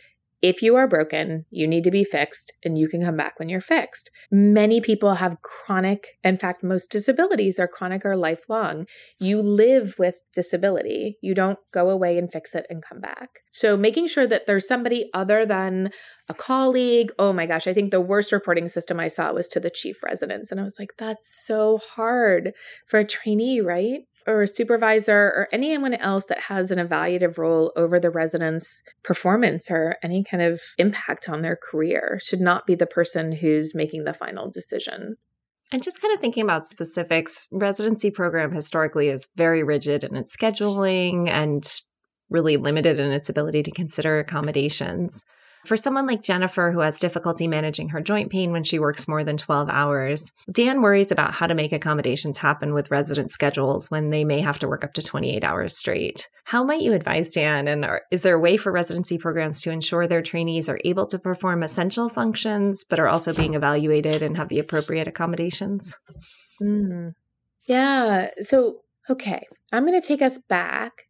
if you are broken, you need to be fixed and you can come back when you're fixed. Many people have chronic, in fact, most disabilities are chronic or lifelong. You live with disability. You don't go away and fix it and come back. So making sure that there's somebody other than a colleague. Oh my gosh, I think the worst reporting system I saw was to the chief residents. And I was like, that's so hard for a trainee, right? Or a supervisor or anyone else that has an evaluative role over the residents' performance or any kind of impact on their career should not be the person who's making the final decision. And just kind of thinking about specifics, residency program historically is very rigid in its scheduling and really limited in its ability to consider accommodations. For someone like Jennifer, who has difficulty managing her joint pain when she works more than 12 hours, Dan worries about how to make accommodations happen with resident schedules when they may have to work up to 28 hours straight. How might you advise Dan? And are, is there a way for residency programs to ensure their trainees are able to perform essential functions, but are also being evaluated and have the appropriate accommodations? Mm. Yeah. So, okay, I'm going to take us back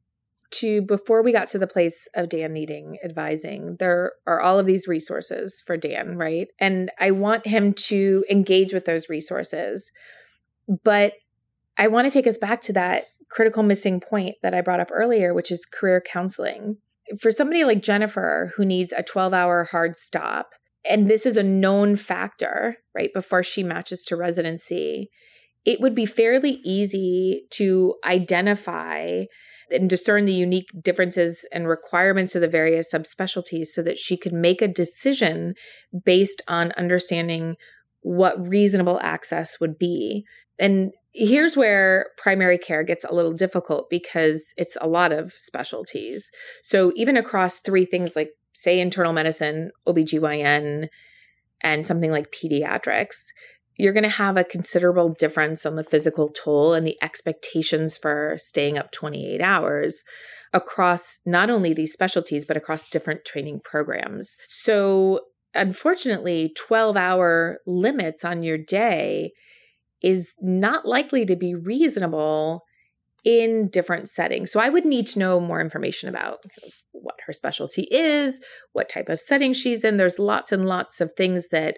to before we got to the place of Dan needing advising, there are all of these resources for Dan, right? And I want him to engage with those resources. But I want to take us back to that critical missing point that I brought up earlier, which is career counseling. For somebody like Jennifer, who needs a 12 hour hard stop, and this is a known factor, right, before she matches to residency, it would be fairly easy to identify and discern the unique differences and requirements of the various subspecialties so that she could make a decision based on understanding what reasonable access would be. And here's where primary care gets a little difficult because it's a lot of specialties. So even across three things like say internal medicine, OBGYN, and something like pediatrics, you're going to have a considerable difference on the physical toll and the expectations for staying up 28 hours. across not only these specialties, but across different training programs. So, unfortunately, 12 hour limits on your day is not likely to be reasonable in different settings. So I would need to know more information about what her specialty is, what type of setting she's in. There's lots and lots of things that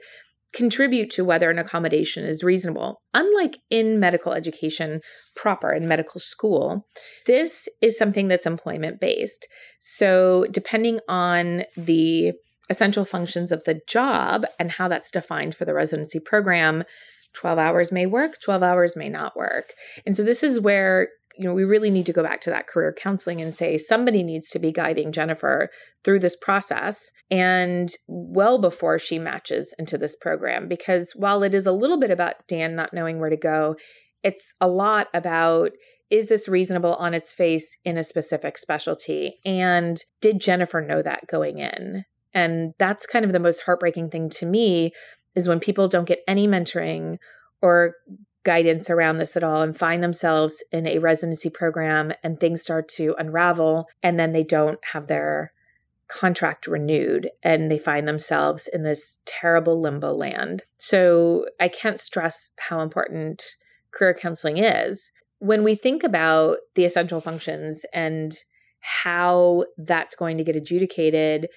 contribute to whether an accommodation is reasonable. Unlike in medical education proper in medical school, this is something that's employment based. So depending on the essential functions of the job and how that's defined for the residency program, 12 hours may work, 12 hours may not work. And so this is where you know, we really need to go back to that career counseling and say somebody needs to be guiding Jennifer through this process and well before she matches into this program. Because while it is a little bit about Dan not knowing where to go, it's a lot about is this reasonable on its face in a specific specialty? And did Jennifer know that going in? And that's kind of the most heartbreaking thing to me is when people don't get any mentoring or guidance around this at all and find themselves in a residency program and things start to unravel and then they don't have their contract renewed and they find themselves in this terrible limbo land. So I can't stress how important career counseling is. When we think about the essential functions and how that's going to get adjudicated,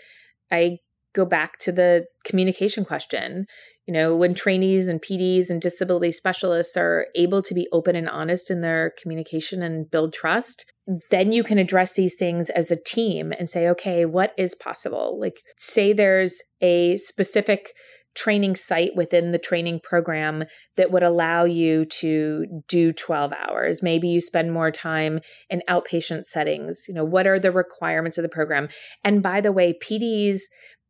I go back to the communication question. You know, when trainees and PDs and disability specialists are able to be open and honest in their communication and build trust, then you can address these things as a team and say, okay, what is possible? Like, say there's a specific training site within the training program that would allow you to do 12 hours. Maybe you spend more time in outpatient settings. You know, what are the requirements of the program? And by the way, PDs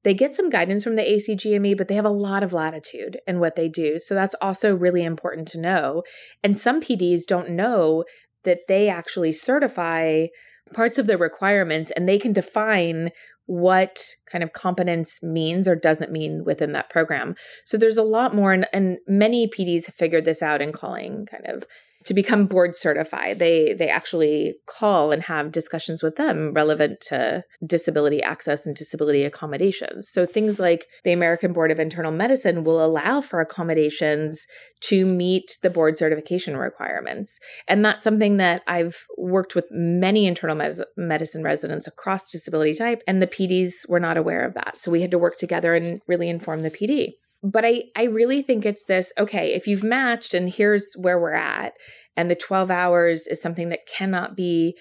they get some guidance from the ACGME, but they have a lot of latitude in what they do. So that's also really important to know. And some PDs don't know that they actually certify parts of the requirements and they can define what kind of competence means or doesn't mean within that program. So there's a lot more, and, and many PDs have figured this out in calling kind of to become board certified. They they actually call and have discussions with them relevant to disability access and disability accommodations. So things like the American Board of Internal Medicine will allow for accommodations to meet the board certification requirements. And that's something that I've worked with many internal medicine residents across disability type and the PDs were not aware of that. So we had to work together and really inform the PD but I I really think it's this okay, if you've matched and here's where we're at and the 12 hours is something that cannot be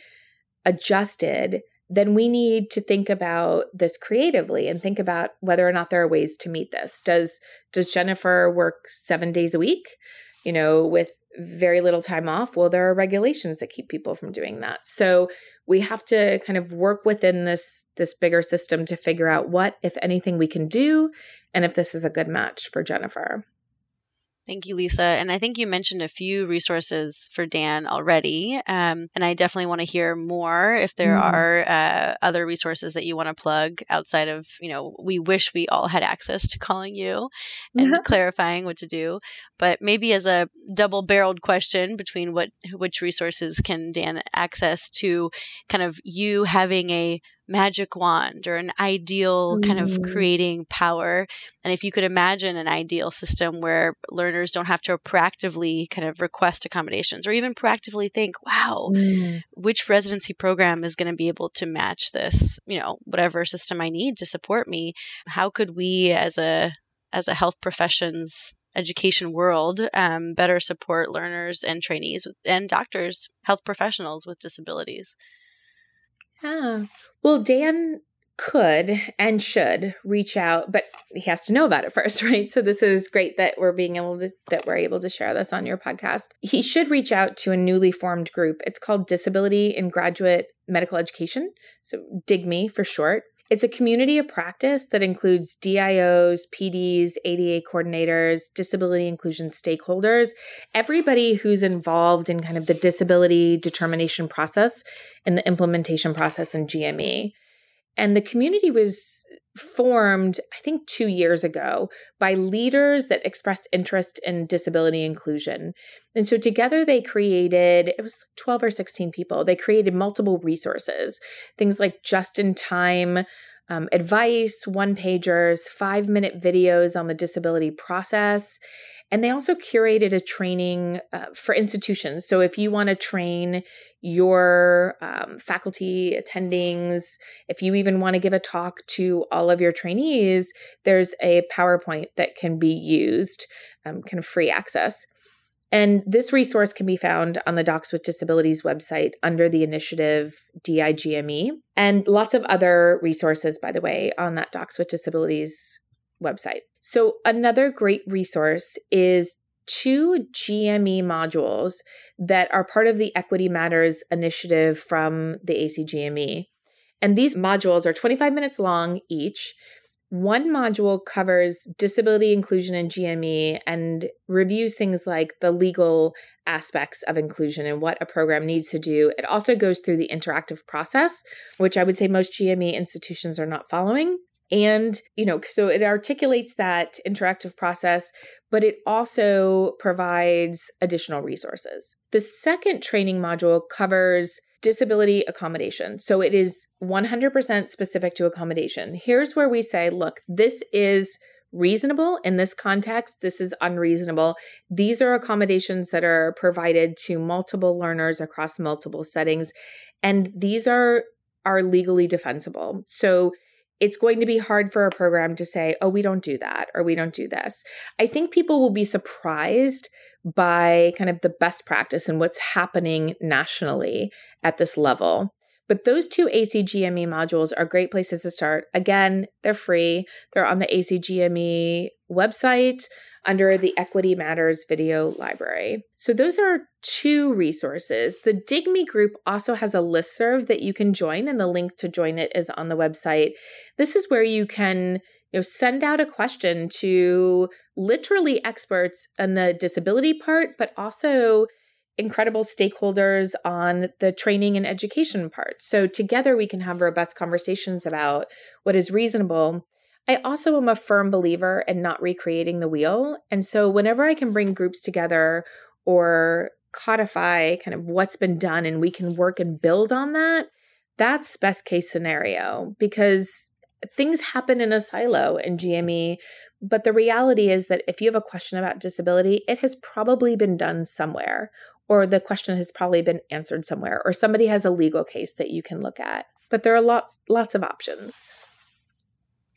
adjusted, then we need to think about this creatively and think about whether or not there are ways to meet this. Does does Jennifer work 7 days a week? You know, with very little time off. Well, there are regulations that keep people from doing that. So we have to kind of work within this this bigger system to figure out what, if anything, we can do, and if this is a good match for Jennifer. Thank you, Lisa. And I think you mentioned a few resources for Dan already. Um, and I definitely want to hear more if there mm. are uh, other resources that you want to plug outside of, you know, we wish we all had access to calling you and mm-hmm. clarifying what to do. But maybe as a double barreled question between what which resources can Dan access to kind of you having a magic wand or an ideal mm. kind of mm. creating power. And if you could imagine an ideal system where learners don't have to proactively kind of request accommodations or even proactively think, wow, mm. which residency program is going to be able to match this, you know, whatever system I need to support me, how could we as a as a health professions education world um, better support learners and trainees and doctors, health professionals with disabilities? Yeah. Well, Dan could and should reach out, but he has to know about it first, right? So this is great that we're being able to that we're able to share this on your podcast. He should reach out to a newly formed group. It's called Disability in Graduate Medical Education, so DIGME for short. It's a community of practice that includes DIOs, PDs, ADA coordinators, disability inclusion stakeholders, everybody who's involved in kind of the disability determination process and the implementation process in GME. And the community was formed, I think, two years ago by leaders that expressed interest in disability inclusion. And so together they created, it was 12 or 16 people, they created multiple resources, things like just in time. Um, advice, one pagers, five minute videos on the disability process. And they also curated a training uh, for institutions. So if you want to train your um, faculty attendings, if you even want to give a talk to all of your trainees, there's a PowerPoint that can be used, um, kind of free access. And this resource can be found on the Docs with Disabilities website under the initiative DIGME, and lots of other resources, by the way, on that Docs with Disabilities website. So, another great resource is two GME modules that are part of the Equity Matters initiative from the ACGME. And these modules are 25 minutes long each. One module covers disability inclusion in GME and reviews things like the legal aspects of inclusion and what a program needs to do. It also goes through the interactive process, which I would say most GME institutions are not following. And, you know, so it articulates that interactive process, but it also provides additional resources. The second training module covers disability accommodation. So it is 100% specific to accommodation. Here's where we say, look, this is reasonable in this context. This is unreasonable. These are accommodations that are provided to multiple learners across multiple settings. And these are are legally defensible. So it's going to be hard for a program to say, oh, we don't do that or we don't do this. I think people will be surprised by kind of the best practice and what's happening nationally at this level. But those two ACGME modules are great places to start. Again, they're free. They're on the ACGME website under the Equity Matters video library. So those are two resources. The DIGME group also has a listserv that you can join, and the link to join it is on the website. This is where you can you know, send out a question to literally experts on the disability part, but also incredible stakeholders on the training and education part. So together we can have robust conversations about what is reasonable. I also am a firm believer in not recreating the wheel. And so whenever I can bring groups together or codify kind of what's been done and we can work and build on that, that's best case scenario because things happen in a silo in GME. But the reality is that if you have a question about disability, it has probably been done somewhere or the question has probably been answered somewhere or somebody has a legal case that you can look at but there are lots lots of options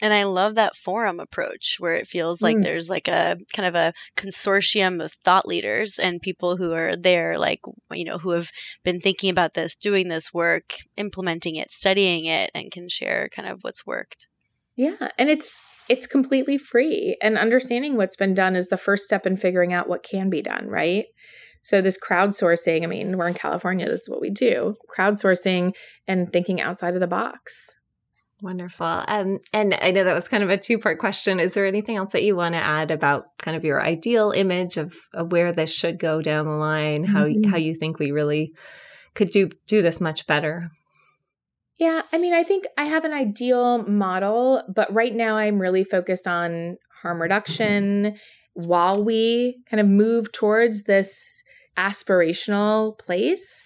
and I love that forum approach where it feels like mm. there's like a kind of a consortium of thought leaders and people who are there, like, you know, who have been thinking about this, doing this work, implementing it, studying it, and can share kind of what's worked. Yeah. And it's, it's completely free. And understanding what's been done is the first step in figuring out what can be done, right? So, this crowdsourcing, I mean, we're in California, this is what we do crowdsourcing and thinking outside of the box. Wonderful. Um, and I know that was kind of a two part question. Is there anything else that you want to add about kind of your ideal image of, of where this should go down the line? How mm-hmm. how you think we really could do do this much better? Yeah, I mean, I think I have an ideal model, but right now I'm really focused on harm reduction while we kind of move towards this aspirational place.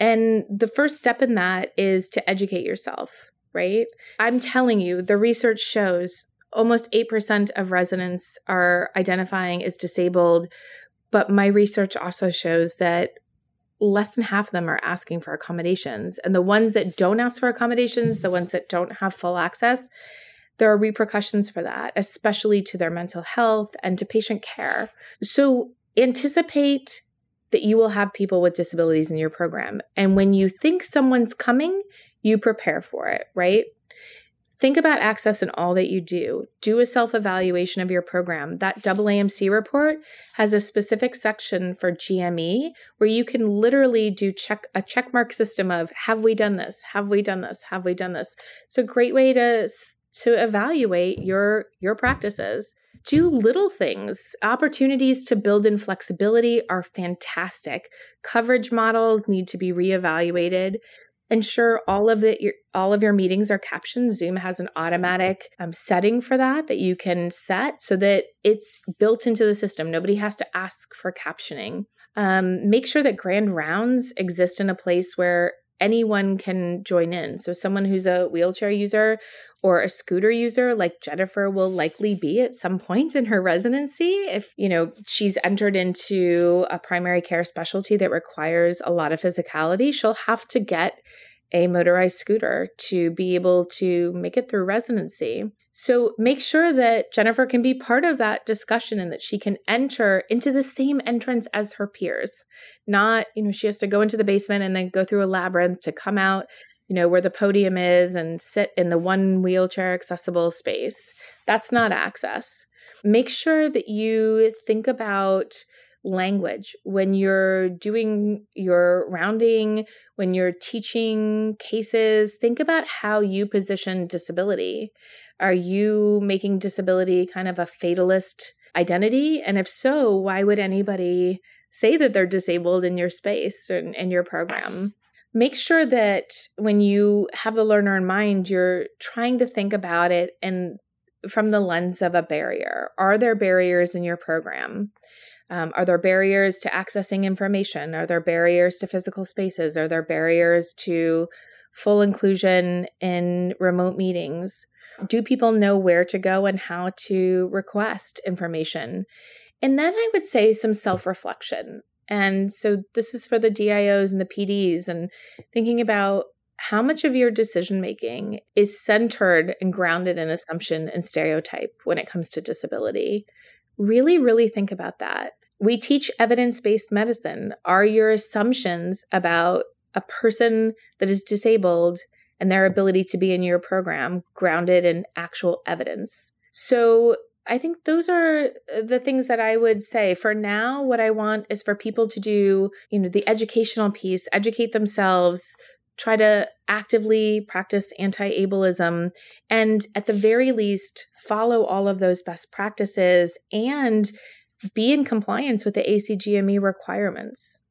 And the first step in that is to educate yourself, right? I'm telling you, the research shows almost 8% of residents are identifying as disabled. But my research also shows that less than half of them are asking for accommodations. And the ones that don't ask for accommodations, the ones that don't have full access, there are repercussions for that, especially to their mental health and to patient care. So anticipate that you will have people with disabilities in your program. And when you think someone's coming, you prepare for it, right? Think about access in all that you do. Do a self evaluation of your program. That AAMC report has a specific section for GME where you can literally do check a checkmark system of have we done this? Have we done this? Have we done this? A great way to to evaluate your your practices do little things. Opportunities to build in flexibility are fantastic. Coverage models need to be reevaluated. Ensure all of the your, all of your meetings are captioned. Zoom has an automatic um, setting for that that you can set so that it's built into the system. Nobody has to ask for captioning. Um, make sure that grand rounds exist in a place where anyone can join in. So, someone who's a wheelchair user or a scooter user, like Jennifer, will likely be at some point in her residency. If, you know, she's entered into a primary care specialty that requires a lot of physicality, she'll have to get a motorized scooter to be able to make it through residency. So make sure that Jennifer can be part of that discussion and that she can enter into the same entrance as her peers. Not, you know, she has to go into the basement and then go through a labyrinth to come out, you know, where the podium is and sit in the one wheelchair accessible space. That's not access. Make sure that you think about language when you're doing your rounding, when you're teaching cases. Think about how you position disability. Are you making disability kind of a fatalist identity? And if so, why would anybody say that they're disabled in your space and in your program? Make sure that when you have the learner in mind, you're trying to think about it and from the lens of a barrier. Are there barriers in your program? Um, are there barriers to accessing information? Are there barriers to physical spaces? Are there barriers to full inclusion in remote meetings? Do people know where to go and how to request information? And then I would say some self reflection. And so this is for the DIOs and the PDs and thinking about how much of your decision making is centered and grounded in assumption and stereotype when it comes to disability. Really, really think about that we teach evidence based medicine. Are your assumptions about a person that is disabled and their ability to be in your program grounded in actual evidence? So I think those are uh, the things that I would say. For now, what I want is for people to do, you know, the educational piece, educate themselves, try to actively practice anti ableism, and at the very least, follow all of those best practices and be in compliance with the ACGME requirements.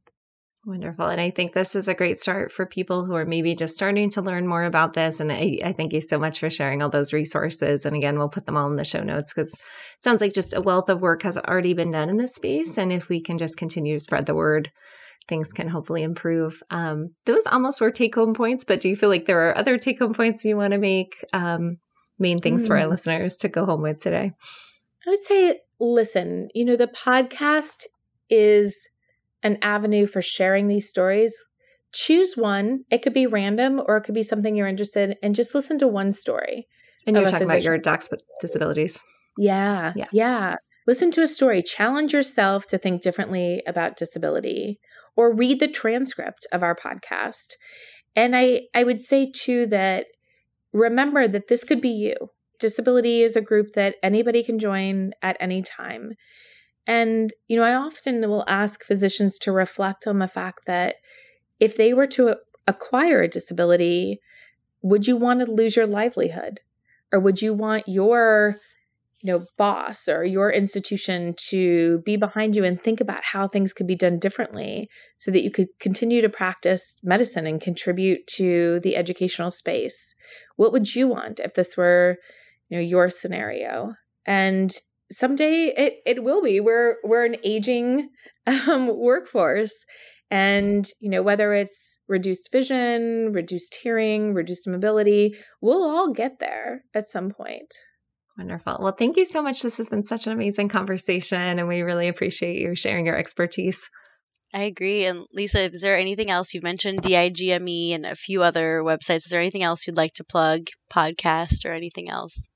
Wonderful. And I think this is a great start for people who are maybe just starting to learn more about this. And I, I thank you so much for sharing all those resources. And again, we'll put them all in the show notes because it sounds like just a wealth of work has already been done in this space. And if we can just continue to spread the word, things can hopefully improve. Um, those almost were take home points, but do you feel like there are other take home points you want to make? Um, main things mm. for our hmm. listeners to go home with today? I would say listen, you know, the podcast is an avenue for sharing these stories. Choose one. It could be random or it could be something you're interested in. Just listen to one story. And you're talking about your docs with disabilities. Yeah, yeah. Yeah. Listen to a story. Challenge yourself to think differently about disability or read the transcript of our podcast. And I, I would say too that remember that this could be you disability is a group that anybody can join at any time. And, you know, I often will ask physicians to reflect on the fact that if they were to acquire a disability, would you want to lose your livelihood? Or would you want your, you know, boss or your institution to be behind you and think about how things could be done differently so that you could continue to practice medicine and contribute to the educational space? What would you want if this were you know your scenario? And someday it it will be. We're we're an aging um, workforce. And you know whether it's reduced vision reduced hearing reduced mobility we'll all get there at some point wonderful well thank you so much this has been such an amazing conversation and we really appreciate you sharing your expertise I agree. And Lisa, is there anything else you mentioned DIGME and a few other websites? Is there anything else you'd like to plug, podcast or anything else?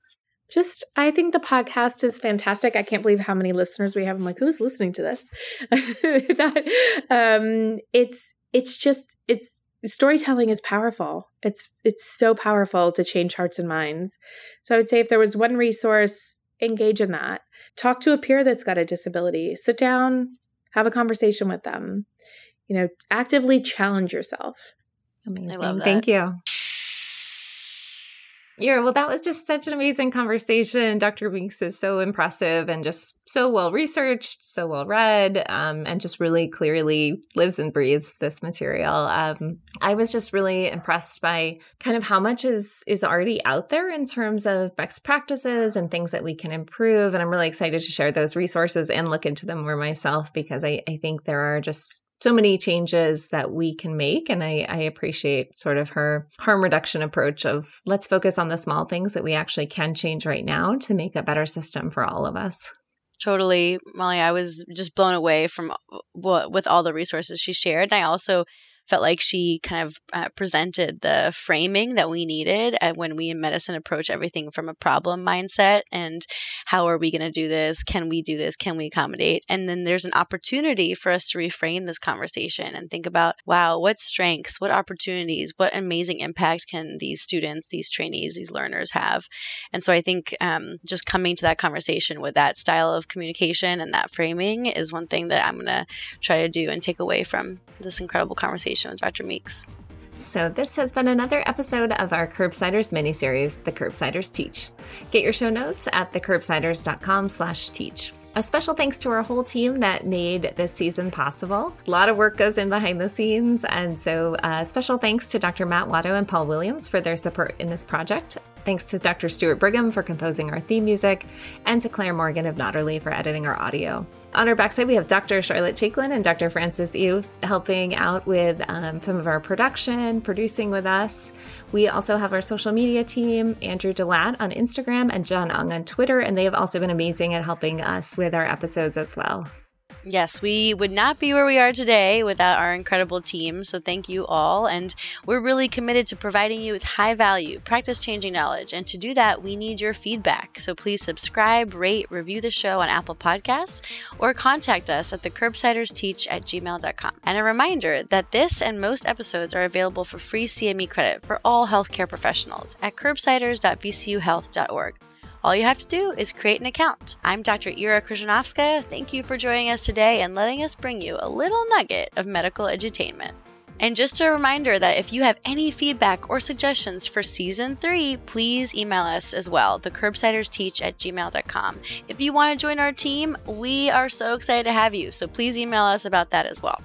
just I think the podcast is fantastic. I can't believe how many listeners we have. I'm like, who's listening to this? that um it's it's just it's storytelling is powerful. It's it's so powerful to change hearts and minds. So I would say if there was one resource, engage in that. Talk to a peer that's got a disability. Sit down, have a conversation with them. You know, actively challenge yourself. Amazing. Thank you. Yeah, well, that was just such an amazing conversation. Dr. Meeks is so impressive and just so well researched, so well read, um, and just really clearly lives and breathes this material. Um, I was just really impressed by kind of how much is is already out there in terms of best practices and things that we can improve. And I'm really excited to share those resources and look into them more myself because I, I think there are just so many changes that we can make. And I, I, appreciate sort of her harm reduction approach of let's focus on the small things that we actually can change right now to make a better system for all of us. Totally, Molly. I was just blown away from uh, what with all the resources she shared. And I also felt like she kind of uh, presented the framing that we needed when we in medicine approach everything from a problem mindset and how are we going to do this? Can we do this? Can we accommodate? And then there's an opportunity for us to reframe this conversation and think about, wow, what strengths, what opportunities, what amazing impact can these students, these trainees, these learners have? And so I think um, just coming to that conversation with that style of communication and that framing is one thing that I'm going to try to do and take away from this incredible conversation conversation with Dr. Meeks. So, this has been another episode of our Curbsiders miniseries, The Curbsiders Teach. Get your show notes at thecurbsiders.com slash teach. A special thanks to our whole team that made this season possible. A lot of work goes in behind the scenes, and so uh, special thanks to Dr. Matt Watto and Paul Williams for their support in this project. Thanks to Dr. Stuart Brigham for composing our theme music, and to Clair Morgan of Nodderly for editing our audio. On our backside, we have Dr. Charlotte Chaiklin and Dr. Francis Yu helping out with um, some of our production, producing with us. We also have our social media team, Andrew DeLaat on Instagram and John Ung on Twitter, and they have also been amazing at helping us with our episodes as well. Yes, we would not be where we are today without our incredible team. So thank you all. And we're really committed to providing you with high value, practice changing knowledge. And to do that, we need your feedback. So please subscribe, rate, review the show on Apple Podcasts, or contact us at the curbsidersteach at gmail.com. And a reminder that this and most episodes are available for free CME credit for all healthcare professionals at curbsiders.vcuhealth.org. All you have to do is create an account. I'm Dr. Era Kryzhanovskaya. Thank you for joining us today and letting us bring you a little nugget of medical edutainment. And just a reminder that if you have any feedback or suggestions for season three, please email us as well, the curbsidersteach at gmail.com. If you want to join our team, we are so excited to have you, so please email us about that as well.